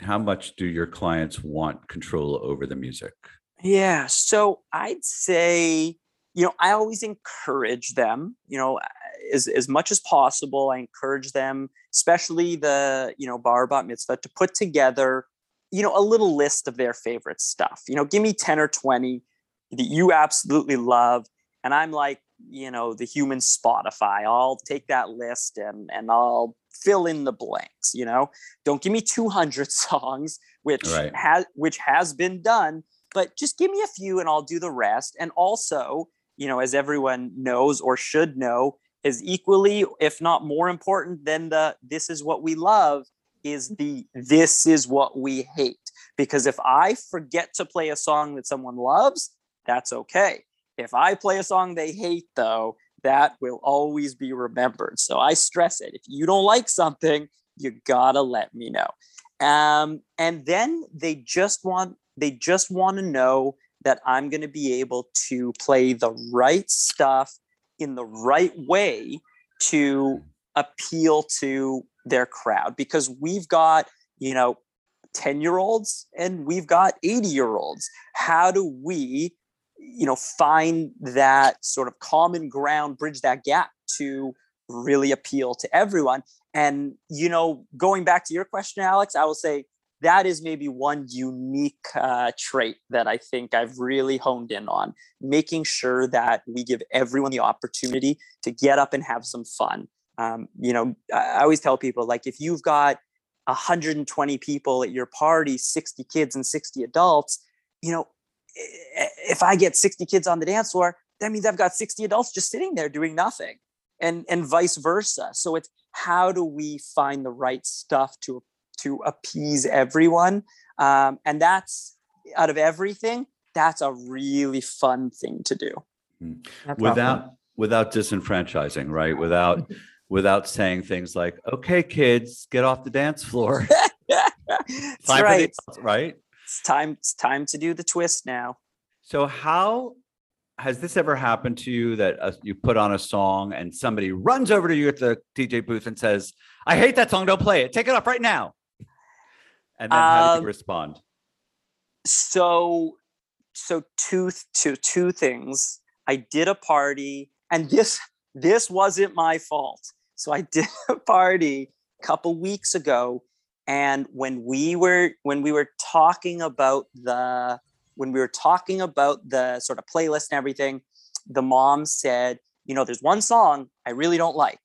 how much do your clients want control over the music yeah so i'd say you know i always encourage them you know as, as much as possible i encourage them especially the you know bar bat mitzvah to put together you know, a little list of their favorite stuff. You know, give me 10 or 20 that you absolutely love. And I'm like, you know, the human Spotify. I'll take that list and and I'll fill in the blanks, you know. Don't give me 200 songs, which right. has which has been done, but just give me a few and I'll do the rest. And also, you know, as everyone knows or should know, is equally, if not more important than the this is what we love, is the this is what we hate. Because if I forget to play a song that someone loves, that's okay. If I play a song they hate, though, that will always be remembered. So I stress it. If you don't like something, you gotta let me know. Um, and then they just want they just want to know that I'm going to be able to play the right stuff in the right way to appeal to their crowd because we've got, you know, 10 year olds and we've got 80 year olds. How do we, you know, find that sort of common ground, bridge that gap to really appeal to everyone? And, you know, going back to your question, Alex, I will say that is maybe one unique uh, trait that I think I've really honed in on, making sure that we give everyone the opportunity to get up and have some fun. Um, you know i always tell people like if you've got 120 people at your party 60 kids and 60 adults you know if i get 60 kids on the dance floor that means i've got 60 adults just sitting there doing nothing and and vice versa. So it's how do we find the right stuff to to appease everyone um, and that's out of everything that's a really fun thing to do hmm. without awesome. without disenfranchising right without without saying things like, okay, kids, get off the dance floor. Time right. For the, right. It's time. It's time to do the twist now. So how has this ever happened to you that uh, you put on a song and somebody runs over to you at the DJ booth and says, "I hate that song. Don't play it. Take it off right now." And then how Um, you respond? so so two two two things. I did a party and this this wasn't my fault. So i did a party a couple weeks ago and when we were when we were talking about the when we were talking about the sort of playlist and everything the mom said you know there's one song i really don't like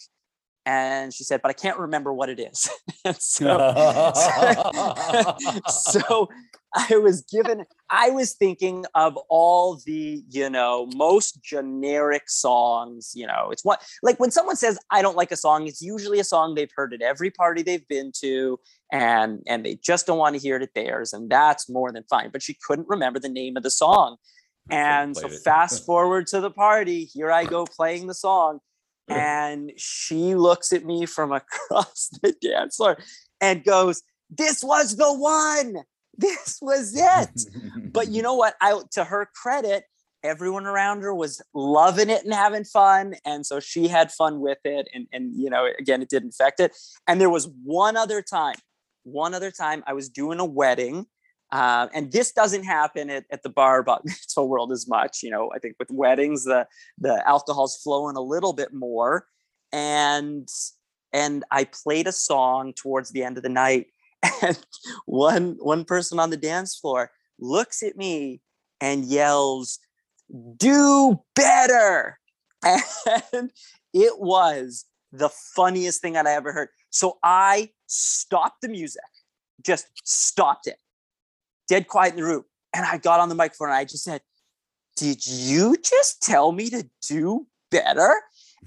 and she said but i can't remember what it is and so so I was given, I was thinking of all the, you know, most generic songs. You know, it's what, like when someone says, I don't like a song, it's usually a song they've heard at every party they've been to and and they just don't want to hear it at theirs. And that's more than fine. But she couldn't remember the name of the song. And so fast forward to the party, here I go playing the song. And she looks at me from across the dance floor and goes, This was the one. This was it! But you know what? I to her credit everyone around her was loving it and having fun and so she had fun with it and and you know again it didn't affect it. And there was one other time one other time i was doing a wedding uh, and this doesn't happen at, at the bar but mitzvah world as much you know i think with weddings the the alcohol's flowing a little bit more. And and i played a song towards the end of the night and one one person on the dance floor looks at me and yells do better! And it was the funniest thing that i ever heard. So i stopped the music just stopped it dead quiet in the room and i got on the microphone and i just said did you just tell me to do better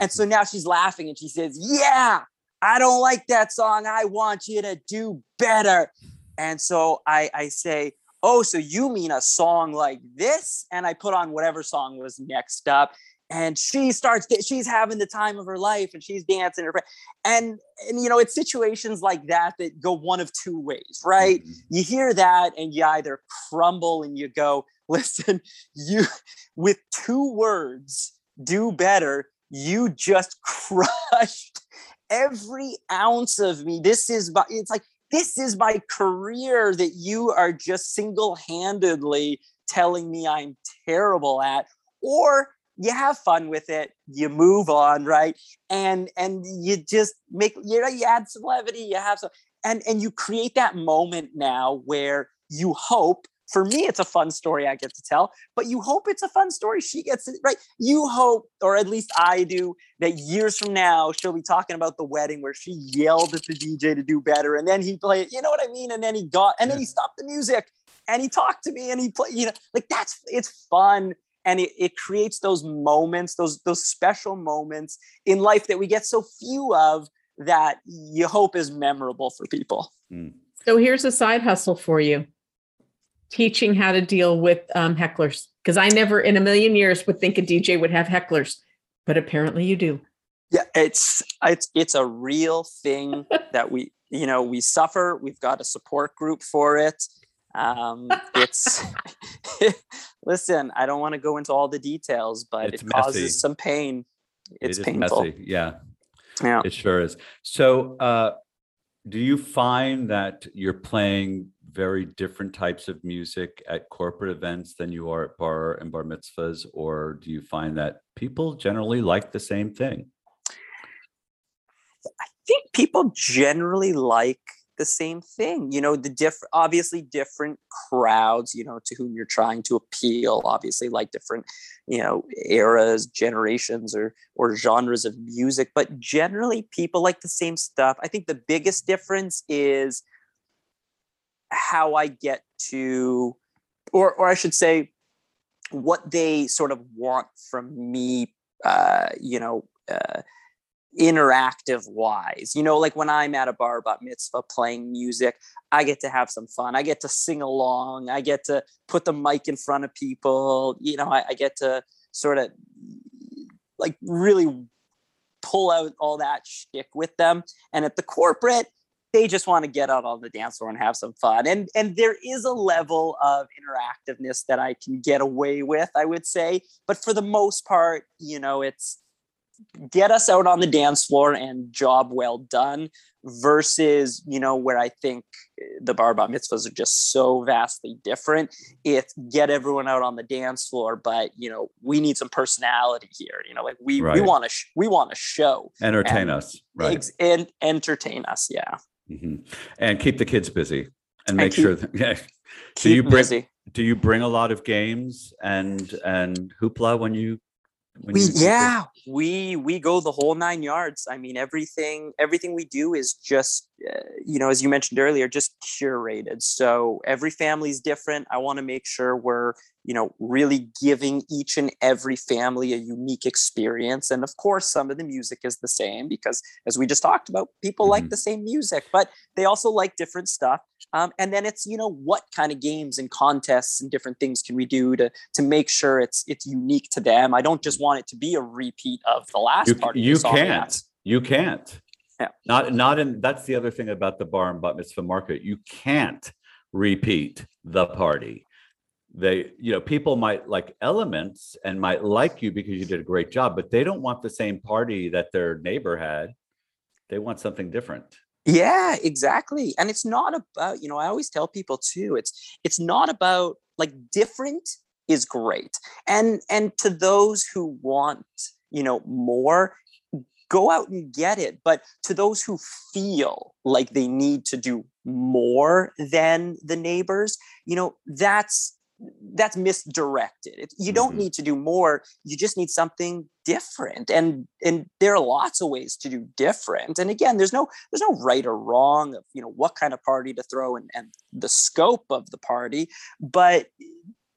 and so now she's laughing and she says yeah I don't like that song. I want you to do better. And so I, I say, Oh, so you mean a song like this? And I put on whatever song was next up. And she starts, she's having the time of her life and she's dancing. Her, and, and, you know, it's situations like that that go one of two ways, right? Mhm. You hear that and you either crumble and you go, listen, you, with two words, do better, you just crushed every ounce of me. This is my, it's like, this is my career that you are just single handedly telling me I'm terrible at. Or you have fun with it, you move on, right? And and you just make you know you add some levity, you have some and and you create that moment now where you hope for me it's a fun story i get to tell but you hope it's a fun story she gets it right? You hope or at least i do that years from now she'll be talking about the wedding where she yelled at the dj to do better and then he played you know what i mean? And then he got and then he stopped the music and he talked to me and he played you know like that's it's fun and it, it creates those moments those those special moments in life that we get so few of that you hope is memorable for people So here's a side hustle for you teaching how to deal with um, hecklers. Because I never in a million years would think a DJ would have hecklers, but apparently you do. yeah it's it's it's a real thing that we you know we suffer we've got a support group for it um it's listen i don't want to go into all the details but It's it causes messy. some pain it's it painful messy. Yeah, yeah it sure is. So, uh, do you find that you're playing very different types of music at corporate events than you are at bar and bat mitzvahs, or do you find that people generally like the same thing? I think people generally like the same thing. You know, the different, obviously different crowds, you know, to whom you're trying to appeal, obviously like different, you know, eras, generations, or or genres of music. But generally, people like the same stuff. I think the biggest difference is how I get to, or or I should say, what they sort of want from me. Uh, you know. Uh, interactive wise. You know, like when I'm at a bar bat mitzvah playing music, I get to have some fun. I get to sing along. I get to put the mic in front of people. You know, I, I get to sort of like really pull out all that shtick with them. And at the corporate, they just want to get out on the dance floor and have some fun and and there is a level of interactiveness that i can get away with i would say but for the most part you know it's get us out on the dance floor and job well done versus you know where i think the bar bat mitzvahs are just so vastly different it's get everyone out on the dance floor but you know we need some personality here you know like we Right. we want to sh- we want to show Entertain And- us, right? ex- and entertain us yeah Mhm. And keep the kids busy and make keep- sure that, yeah. keep you bring- busy Do you bring a lot of games and and hoopla when you? We yeah. we we go the whole nine yards. I mean everything everything we do is just uh, you know as you mentioned earlier just curated. So every family's different. I want to make sure we're you know really giving each and every family a unique experience. And of course some of the music is the same because as we just talked about people like Mhm. the same music but they also like different stuff um, and then it's you know what kind of games and contests and different things can we do to to make sure it's it's unique to them i don't just want it to be a repeat of the last You, party you can't. You can't. Yeah. Not not in. That's the other thing about the bar and bat mitzvah market. You can't repeat the party. They, you know, people might like elements and might like you because you did a great job, but they don't want the same party that their neighbor had. They want something different. Yeah exactly and it's not about you know i always tell people too it's it's not about like different is great and and to those who want you know more go out and get it but to those who feel like they need to do more than the neighbors you know that's that's misdirected It- you don't Mhm. need to do more you just need something different and and there are lots of ways to do different and again there's no there's no right or wrong of you know what kind of party to throw and, and the scope of the party but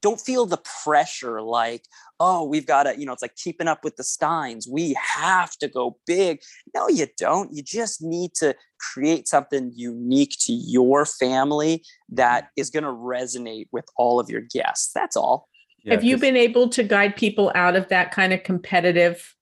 don't feel the pressure like oh we've got to you know it's like keeping up with the steins we have to go big no you don't you just need to create something unique to your family that mm. is going to resonate with all of your guests that's all Yeah, Have you been able to guide people out of that kind of competitive?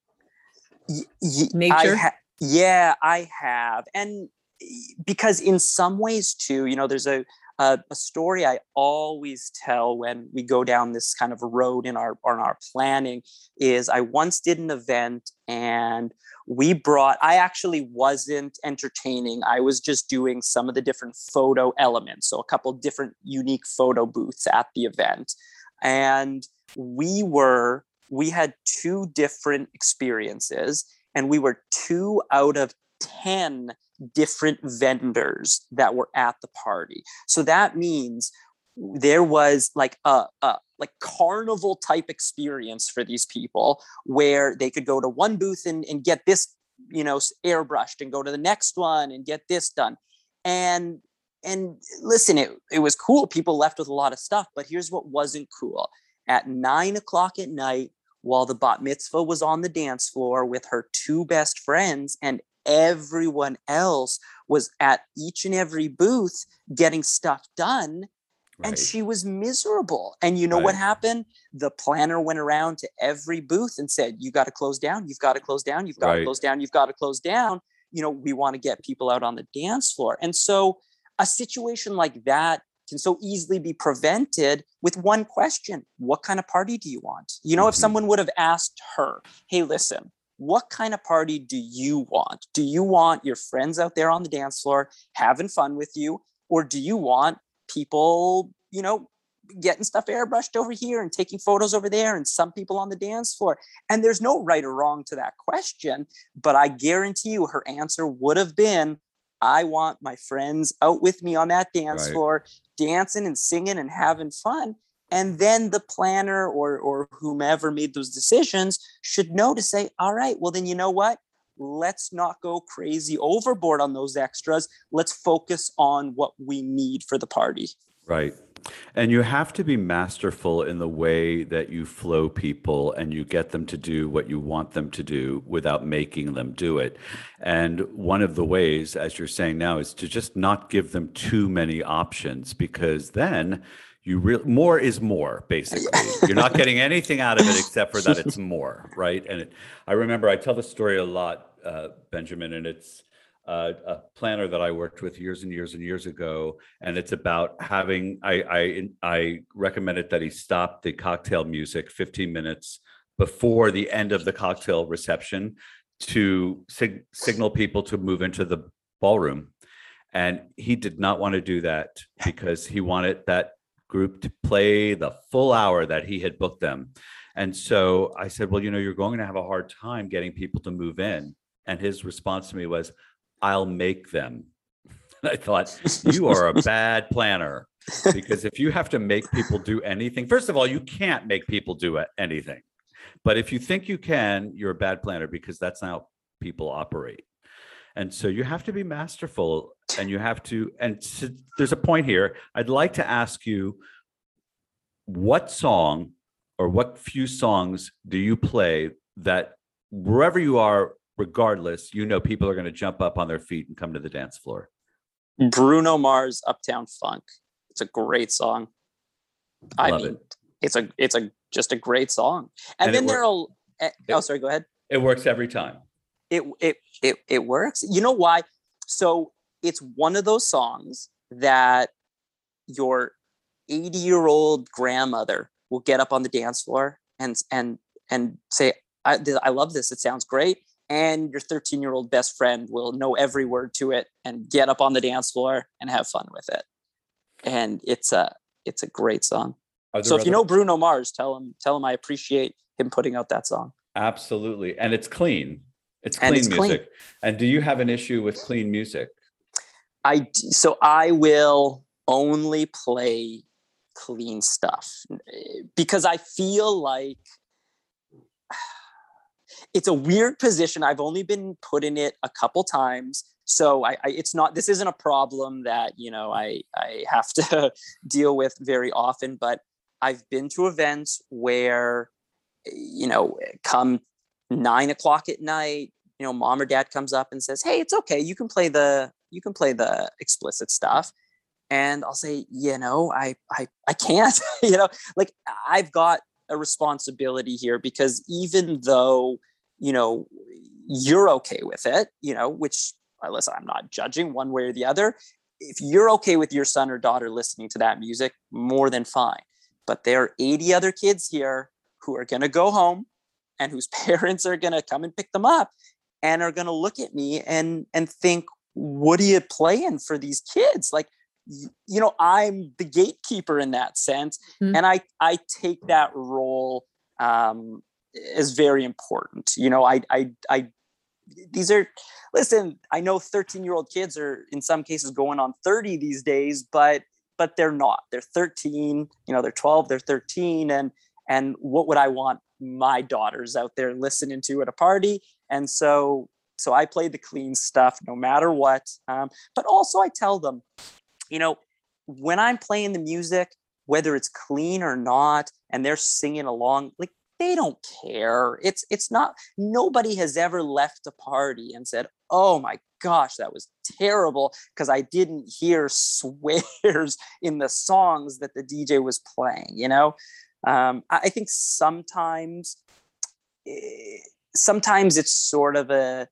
Y- y- I Nature? ha- yeah, I have, and eh, because in some ways too, you know, there's a, a a story I always tell when we go down this kind of road in our on our planning. Is I once did an event and we brought. I actually wasn't entertaining. I was just doing some of the different photo elements, so a couple different unique photo booths at the event, and we were we had two different experiences and we were two out of 10 different vendors that were at the party. So that means there was like a, a like carnival type experience for these people where they could go to one booth and, and get this you know airbrushed and go to the next one and get this done. And and listen it, it was cool. People left with a lot of stuff but here's what wasn't cool. At nine o'clock at night while the bat mitzvah was on the dance floor with her two best friends and everyone else was at each and every booth getting stuff done and she was miserable and you know what happened? The planner went around to every booth and said you got to close down you've got to close down you've got to Right. close down you've got to close down you know we want to get people out on the dance floor. And so a situation like that can so easily be prevented with one question what kind of party do you want? You know if Mhm. someone would have asked her hey listen what kind of party do you want? Do you want your friends out there on the dance floor having fun with you? Or do you want people you know getting stuff airbrushed over here and taking photos over there and some people on the dance floor? And there's no right or wrong to that question but i guarantee you her answer would have been i want my friends out with me on that dance Right. floor dancing and singing and having fun and then the planner or or whomever made those decisions should know to say all right well then you know what let's not go crazy overboard on those extras let's focus on what we need for the party Right. And you have to be masterful in the way that you flow people and you get them to do what you want them to do without making them do it. And one of the ways, as you're saying now, is to just not give them too many options because then you real more is more basically you're not getting anything out of it except for that it's more right and it, i remember i tell the story a lot uh, benjamin and it's uh, a planner that I worked with years and years and years ago, and it's about having. I I I recommended that he stop the cocktail music 15 minutes before the end of the cocktail reception to sig- signal people to move into the ballroom, and he did not want to do that because he wanted that group to play the full hour that he had booked them. And so I said, Well, you know, you're going to have a hard time getting people to move in. And his response to me was, I'll make them. I thought, you are a bad planner because if you have to make people do anything, first of all, you can't make people do anything. But if you think you can, you're a bad planner because that's not how people operate. And so you have to be masterful and you have to, and there's a point here. I'd like to ask you what song or what few songs do you play that wherever you are regardless, you know people are going to jump up on their feet and come to the dance floor. Bruno Mars, Uptown Funk. It's a great song. I Love mean, it. it's a it's a just a great song. And, And then there'll eh, oh sorry, go ahead. It works every time. It it it it works. You know why? So it's one of those songs that your 80 year old grandmother will get up on the dance floor and and and say I, I love this it sounds great and your 13 year old best friend will know every word to it and get up on the dance floor and have fun with it and it's a it's a great song so there if you know bruno mars tell him tell him i appreciate him putting out that song absolutely, and it's clean. It's And clean it's clean. music. And do you have an issue with clean music? I so I will only play clean stuff because I feel like it's a weird position. I've only been put in it a couple times, so I, I it's not this isn't a problem that you know I I have to deal with very often. But I've been to events where you know come nine o'clock at night you know mom or dad comes up and says hey it's okay you can play the you can play the explicit stuff. And i'll say you know i i, I can't. You know like i've got a responsibility here because even though you know you're okay with it you know which uh, listen i'm not judging one way or the other if you're okay with your son or daughter listening to that music more than fine. But there are 80 other kids here who are going to go home and whose parents are going to come and pick them up and are going to look at me and and think what are you playing for these kids? Like you know i'm the gatekeeper in that sense Mhm. and i i take that role um as very important you know i i i these are listen i know 13 year old kids are in some cases going on 30 these days but but they're not. They're 13 you know they're 12 they're 13 and and what would i want my daughters out there listening to at a party and so so i play the clean stuff no matter what um, but also i tell them you know when i'm playing the music whether it's clean or not and they're singing along like they don't care. It's it's not nobody has ever left a party and said oh my gosh that was terrible because i didn't hear swears in the songs that the dj was playing you know? Um, I, I think sometimes eh, sometimes it's sort of a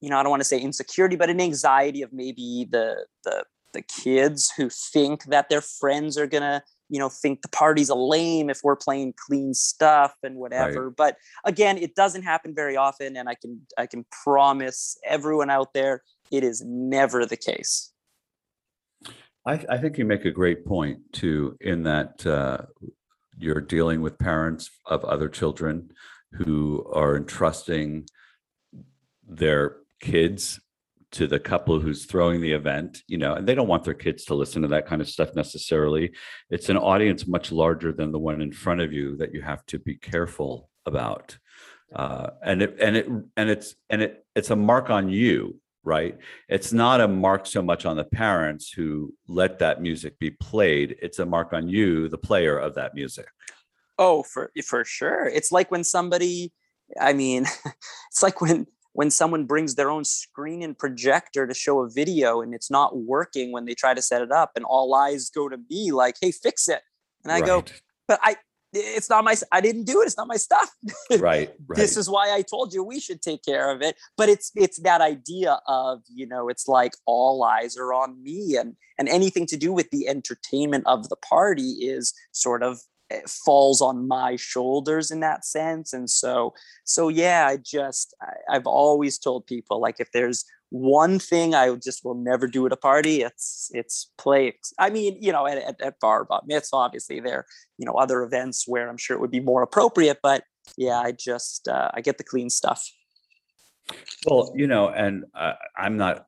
you know i don't want to say insecurity but an anxiety of maybe the the the kids who think that their friends are gonna you know think the party's a lame if we're playing clean stuff and whatever. But again it doesn't happen very often and i can i can promise everyone out there it is never the case. I, I think you make a great point too, in that uh, you're dealing with parents of other children who are entrusting their kids to the couple who's throwing the event, you know, and they don't want their kids to listen to that kind of stuff necessarily. It's an audience much larger than the one in front of you that you have to be careful about. Uh, and it and it and it's and it it's a mark on you right? It's not a mark so much on the parents who let that music be played. It's a mark on you, the player of that music. Oh, for for sure. It's like when somebody, I mean, it's like when when someone brings their own screen and projector to show a video and it's not working when they try to set it up and all eyes go to me like, "Hey, fix it." And I go, "But I it's not my i didn't do it it's not my stuff right, right this is why i told you we should take care of it but it's it's that idea of you know it's like all eyes are on me and and anything to do with the entertainment of the party is sort of eh, falls on my shoulders in that sense and so so yeah i just I, i've always told people like if there's one thing I just will never do at a party. It's it's play. I mean, you know, at, at, at bar but it's obviously there, you know, other events where I'm sure it would be more appropriate. But yeah, I just uh, I get the clean stuff. Well, you know, and uh, I'm not.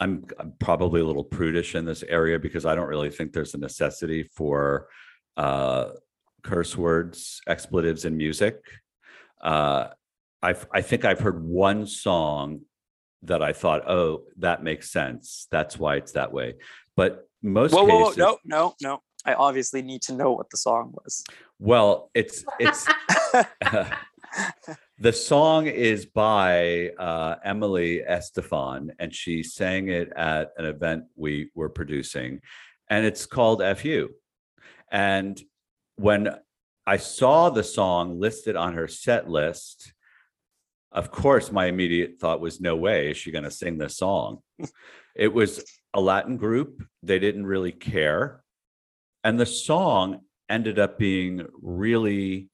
I'm, I'm probably a little prudish in this area because I don't really think there's a necessity for uh, curse words, expletives in music. Uh, i I think I've heard one song that I thought, oh, that makes sense. That's why it's that way. But most whoa, cases, whoa, no, no, no. I obviously need to know what the song was. Well, it's it's the song is by uh, Emily Estefan, and she sang it at an event we were producing, and it's called "Fu." And when I saw the song listed on her set list, of course, my immediate thought was, no way is she going to sing this song. it was a Latin group. They didn't really care. And the song ended up being really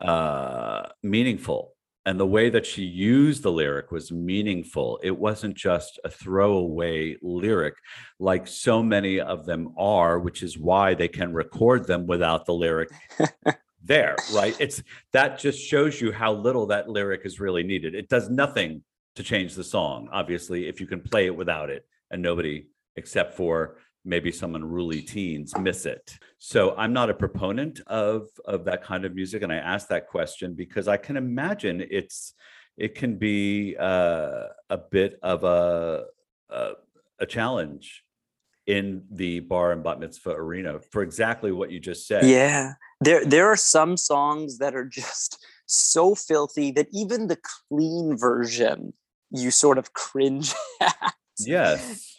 uh, meaningful. And the way that she used the lyric was meaningful. It wasn't just a throwaway lyric like so many of them are, which is why they can record them without the lyric there, right? It's that just shows you how little that lyric is really needed. It does nothing to change the song, obviously, if you can play it without it, and nobody except for maybe some unruly teens miss it. So I'm not a proponent of of that kind of music, and I ask that question because I can imagine it's it can be uh, a bit of a, a a challenge in the bar and bat mitzvah arena for exactly what you just said. Yeah there there are some songs that are just so filthy that even the clean version you sort of cringe at. Yes.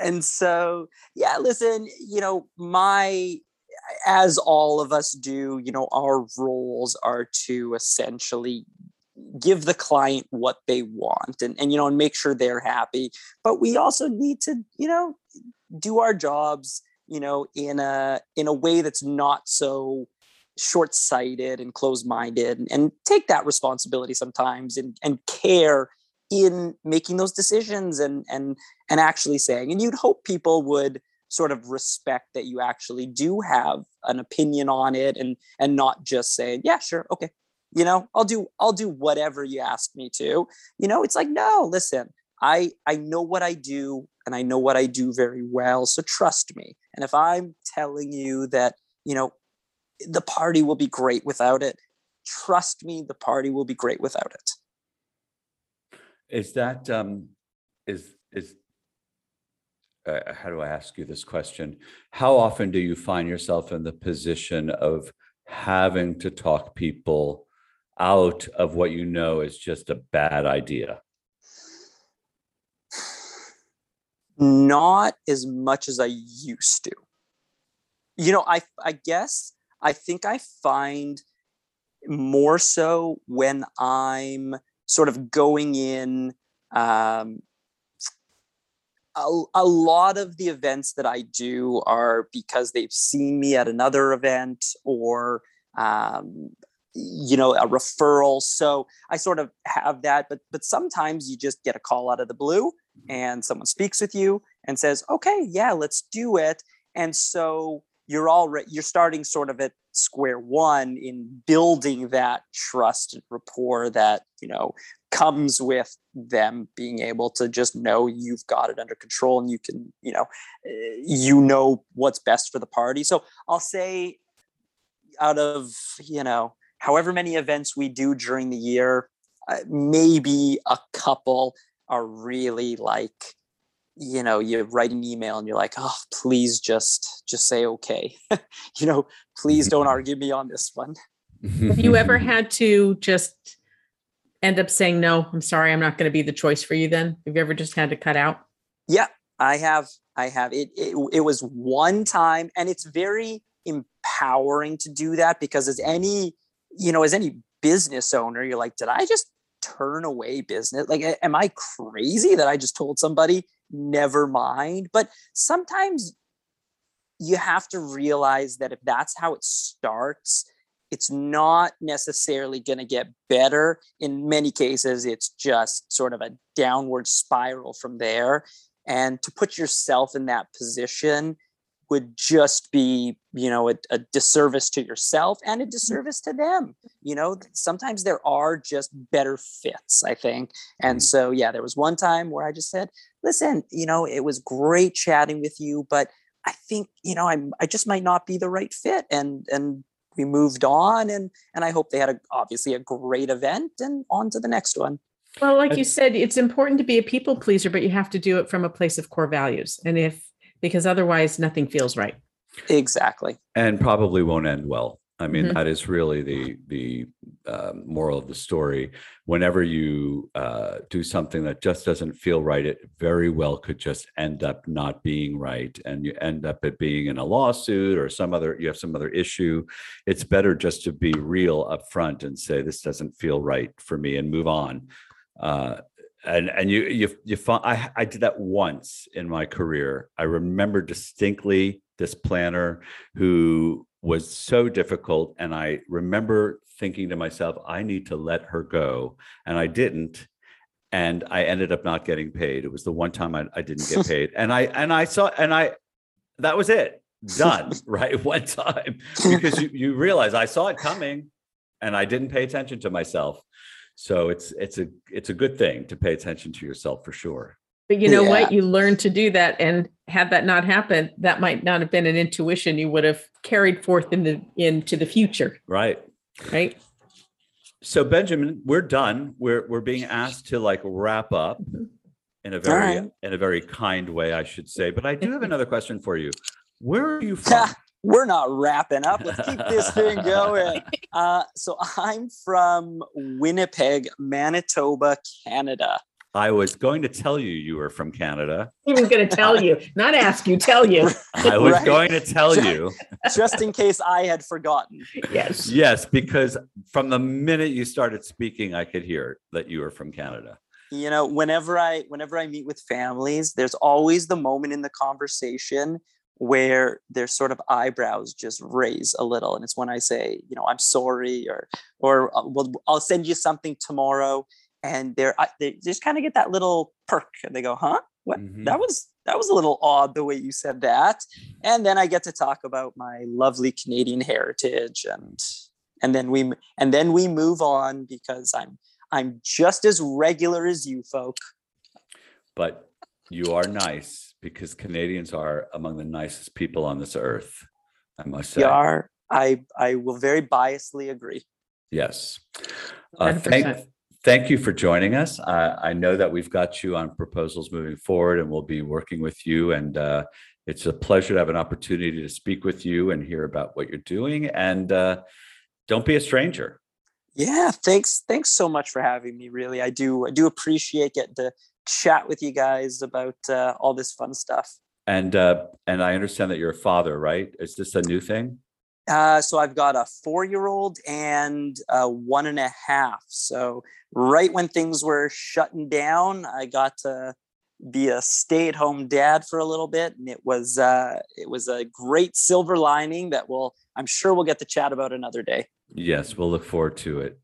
And so, yeah, listen, you know, my as all of us do, you know, our roles are to essentially give the client what they want and, and you know and make sure they're happy but we also need to you know do our jobs you know in a in a way that's not so short-sighted and closed-minded and, and take that responsibility sometimes and, and care in making those decisions and and and actually saying and you'd hope people would sort of respect that you actually do have an opinion on it and and not just saying yeah sure okay you know i'll do i'll do whatever you ask me to you know it's like no listen i i know what i do and i know what i do very well so trust me and if i'm telling you that you know the party will be great without it. Trust me, the party will be great without it. Is that um, is is uh, how do I ask you this question? How often do you find yourself in the position of having to talk people out of what you know is just a bad idea? Not as much as I used to. You know, I I guess I think I find more so when I'm sort of going in. Um, a, a lot of the events that I do are because they've seen me at another event or um, you know a referral so i sort of have that but but sometimes you just get a call out of the blue mm-hmm. and someone speaks with you and says okay yeah let's do it and so you're already you're starting sort of at square one in building that trust and rapport that you know comes with them being able to just know you've got it under control and you can you know eh, you know what's best for the party. So i'll say out of you know however many events we do during the year uh, maybe a couple are really like you know you write an email and you're like oh please just just say okay. You know please don't argue me on this one. Have you ever had to just end up saying no i'm sorry i'm not going to be the choice for you then? Have you ever just had to cut out? Yeah i have i have. It it, it was one time and it's very empowering to do that because as any you know as any business owner you're like did i just turn away business? Like am i crazy that i just told somebody never mind but sometimes you have to realize that if that's how it starts it's not necessarily going to get better. In many cases it's just sort of a downward spiral from there. And to put yourself in that position would just be you know a, a, disservice to yourself and a mm-hmm. disservice to them. You know sometimes there are just better fits i think. And mm. so yeah there was one time where i just said listen you know it was great chatting with you but i think you know i'm i just might not be the right fit. And and we moved on and and i hope they had a, obviously a great event and on to the next one. Well like you said it's important to be a people pleaser but you have to do it from a place of core values. And if because otherwise nothing feels right. Exactly. And probably won't end well. I mean, mm-hmm. that is really the the uh, moral of the story. Whenever you uh, do something that just doesn't feel right, it very well could just end up not being right, and you end up it being in a lawsuit or some other. You have some other issue. It's better just to be real up front and say this doesn't feel right for me, and move on. Uh, and and you you you find I I did that once in my career. I remember distinctly this planner who was so difficult, and I remember thinking to myself, I need to let her go, and I didn't, and I ended up not getting paid. It was the one time I, I didn't get paid, and I and I saw and I that was it. Done right one time. Because you you realize I saw it coming, and I didn't pay attention to myself so it's it's a it's a good thing to pay attention to yourself for sure. But you know yeah. what you learn to do that and had that not happened that might not have been an intuition you would have carried forth in the into the future. Right. Right? So benjamin we're done. We're we're being asked to like wrap up mm-hmm. in a very right. in a very kind way i should say. But i do have another question for you. Where are you from we're not wrapping up. Let's keep this thing going. Uh, so I'm from Winnipeg, Manitoba, Canada. I was going to tell you you were from Canada. He was going to tell you, not ask you, tell you. I was right? going to tell just, you. Just in case I had forgotten. Yes. Yes, because from the minute you started speaking, I could hear that you were from Canada. You know, whenever I whenever I meet with families, there's always the moment in the conversation where their sort of eyebrows just raise a little and it's when i say you know i'm sorry or or uh, well, i'll send you something tomorrow and they're they just kind of get that little perk and they go huh? What? Mm-hmm. that was that was a little odd the way you said that and then i get to talk about my lovely canadian heritage and and then we and then we move on because i'm i'm just as regular as you folk. But you are nice because Canadians are among the nicest people on this earth. I must say. We are. I I will very biasly agree. Yes. Uh, thank thank you for joining us. Uh, I know that we've got you on proposals moving forward, and we'll be working with you. And uh, it's a pleasure to have an opportunity to speak with you and hear about what you're doing. And uh, don't be a stranger. Yeah, thanks. Thanks so much for having me. Really, I do. I do appreciate getting to chat with you guys about uh, all this fun stuff. And uh, and I understand that you're a father, right? Is this a new thing? Uh, so I've got a four-year-old and a one and a half. So right when things were shutting down, I got to be a stay-at-home dad for a little bit, and it was uh, it was a great silver lining that will I'm sure we'll get to chat about another day. Yes, we'll look forward to it.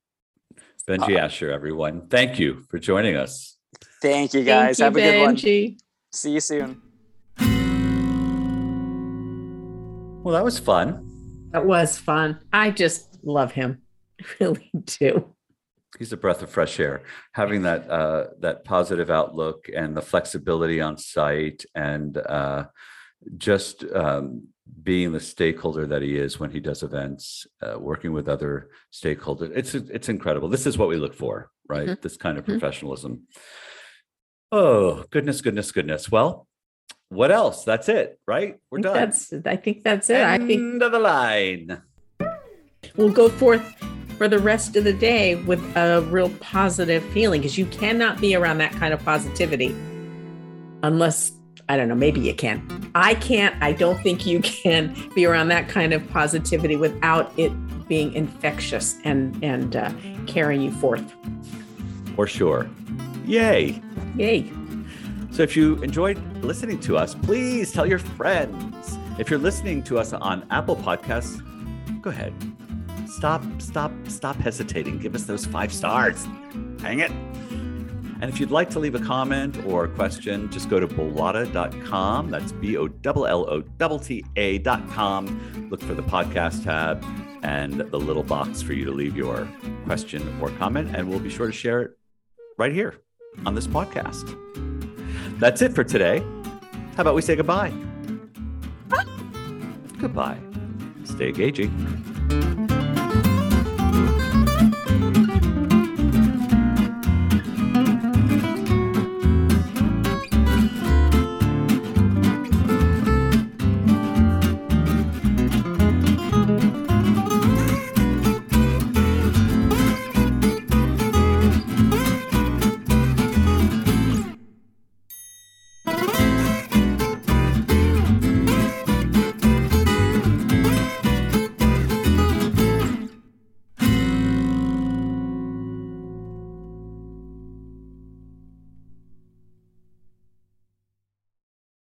Benji uh, Asher, everyone, thank you for joining us. Thank you guys. Thank you, Have a good one. See you soon. Well, that was fun. That was fun. I just love him. I really do. He's a breath of fresh air. Having that uh, that positive outlook and the flexibility on site, and uh, just um, being the stakeholder that he is when he does events, uh, working with other stakeholders. It's it's incredible. This is what we look for, right? Mm-hmm. This kind of mm-hmm. professionalism. Oh, goodness, goodness, goodness. Well, what else? That's it, right? We're done. That's I think that's it. End I think of the line. We'll go forth for the rest of the day with a real positive feeling because you cannot be around that kind of positivity unless I don't know, maybe you can. I can't, I don't think you can be around that kind of positivity without it being infectious and, and uh, carrying you forth. For sure. Yay. Yay. So if you enjoyed listening to us, please tell your friends. If you're listening to us on Apple Podcasts, go ahead. Stop, stop, stop hesitating. Give us those five stars. Hang it. And if you'd like to leave a comment or a question, just go to bellotta.com. That's B O L L O T A.com. Look for the podcast tab and the little box for you to leave your question or comment, and we'll be sure to share it right here on this podcast. That's it for today. How about we say goodbye? Goodbye. Stay engaging.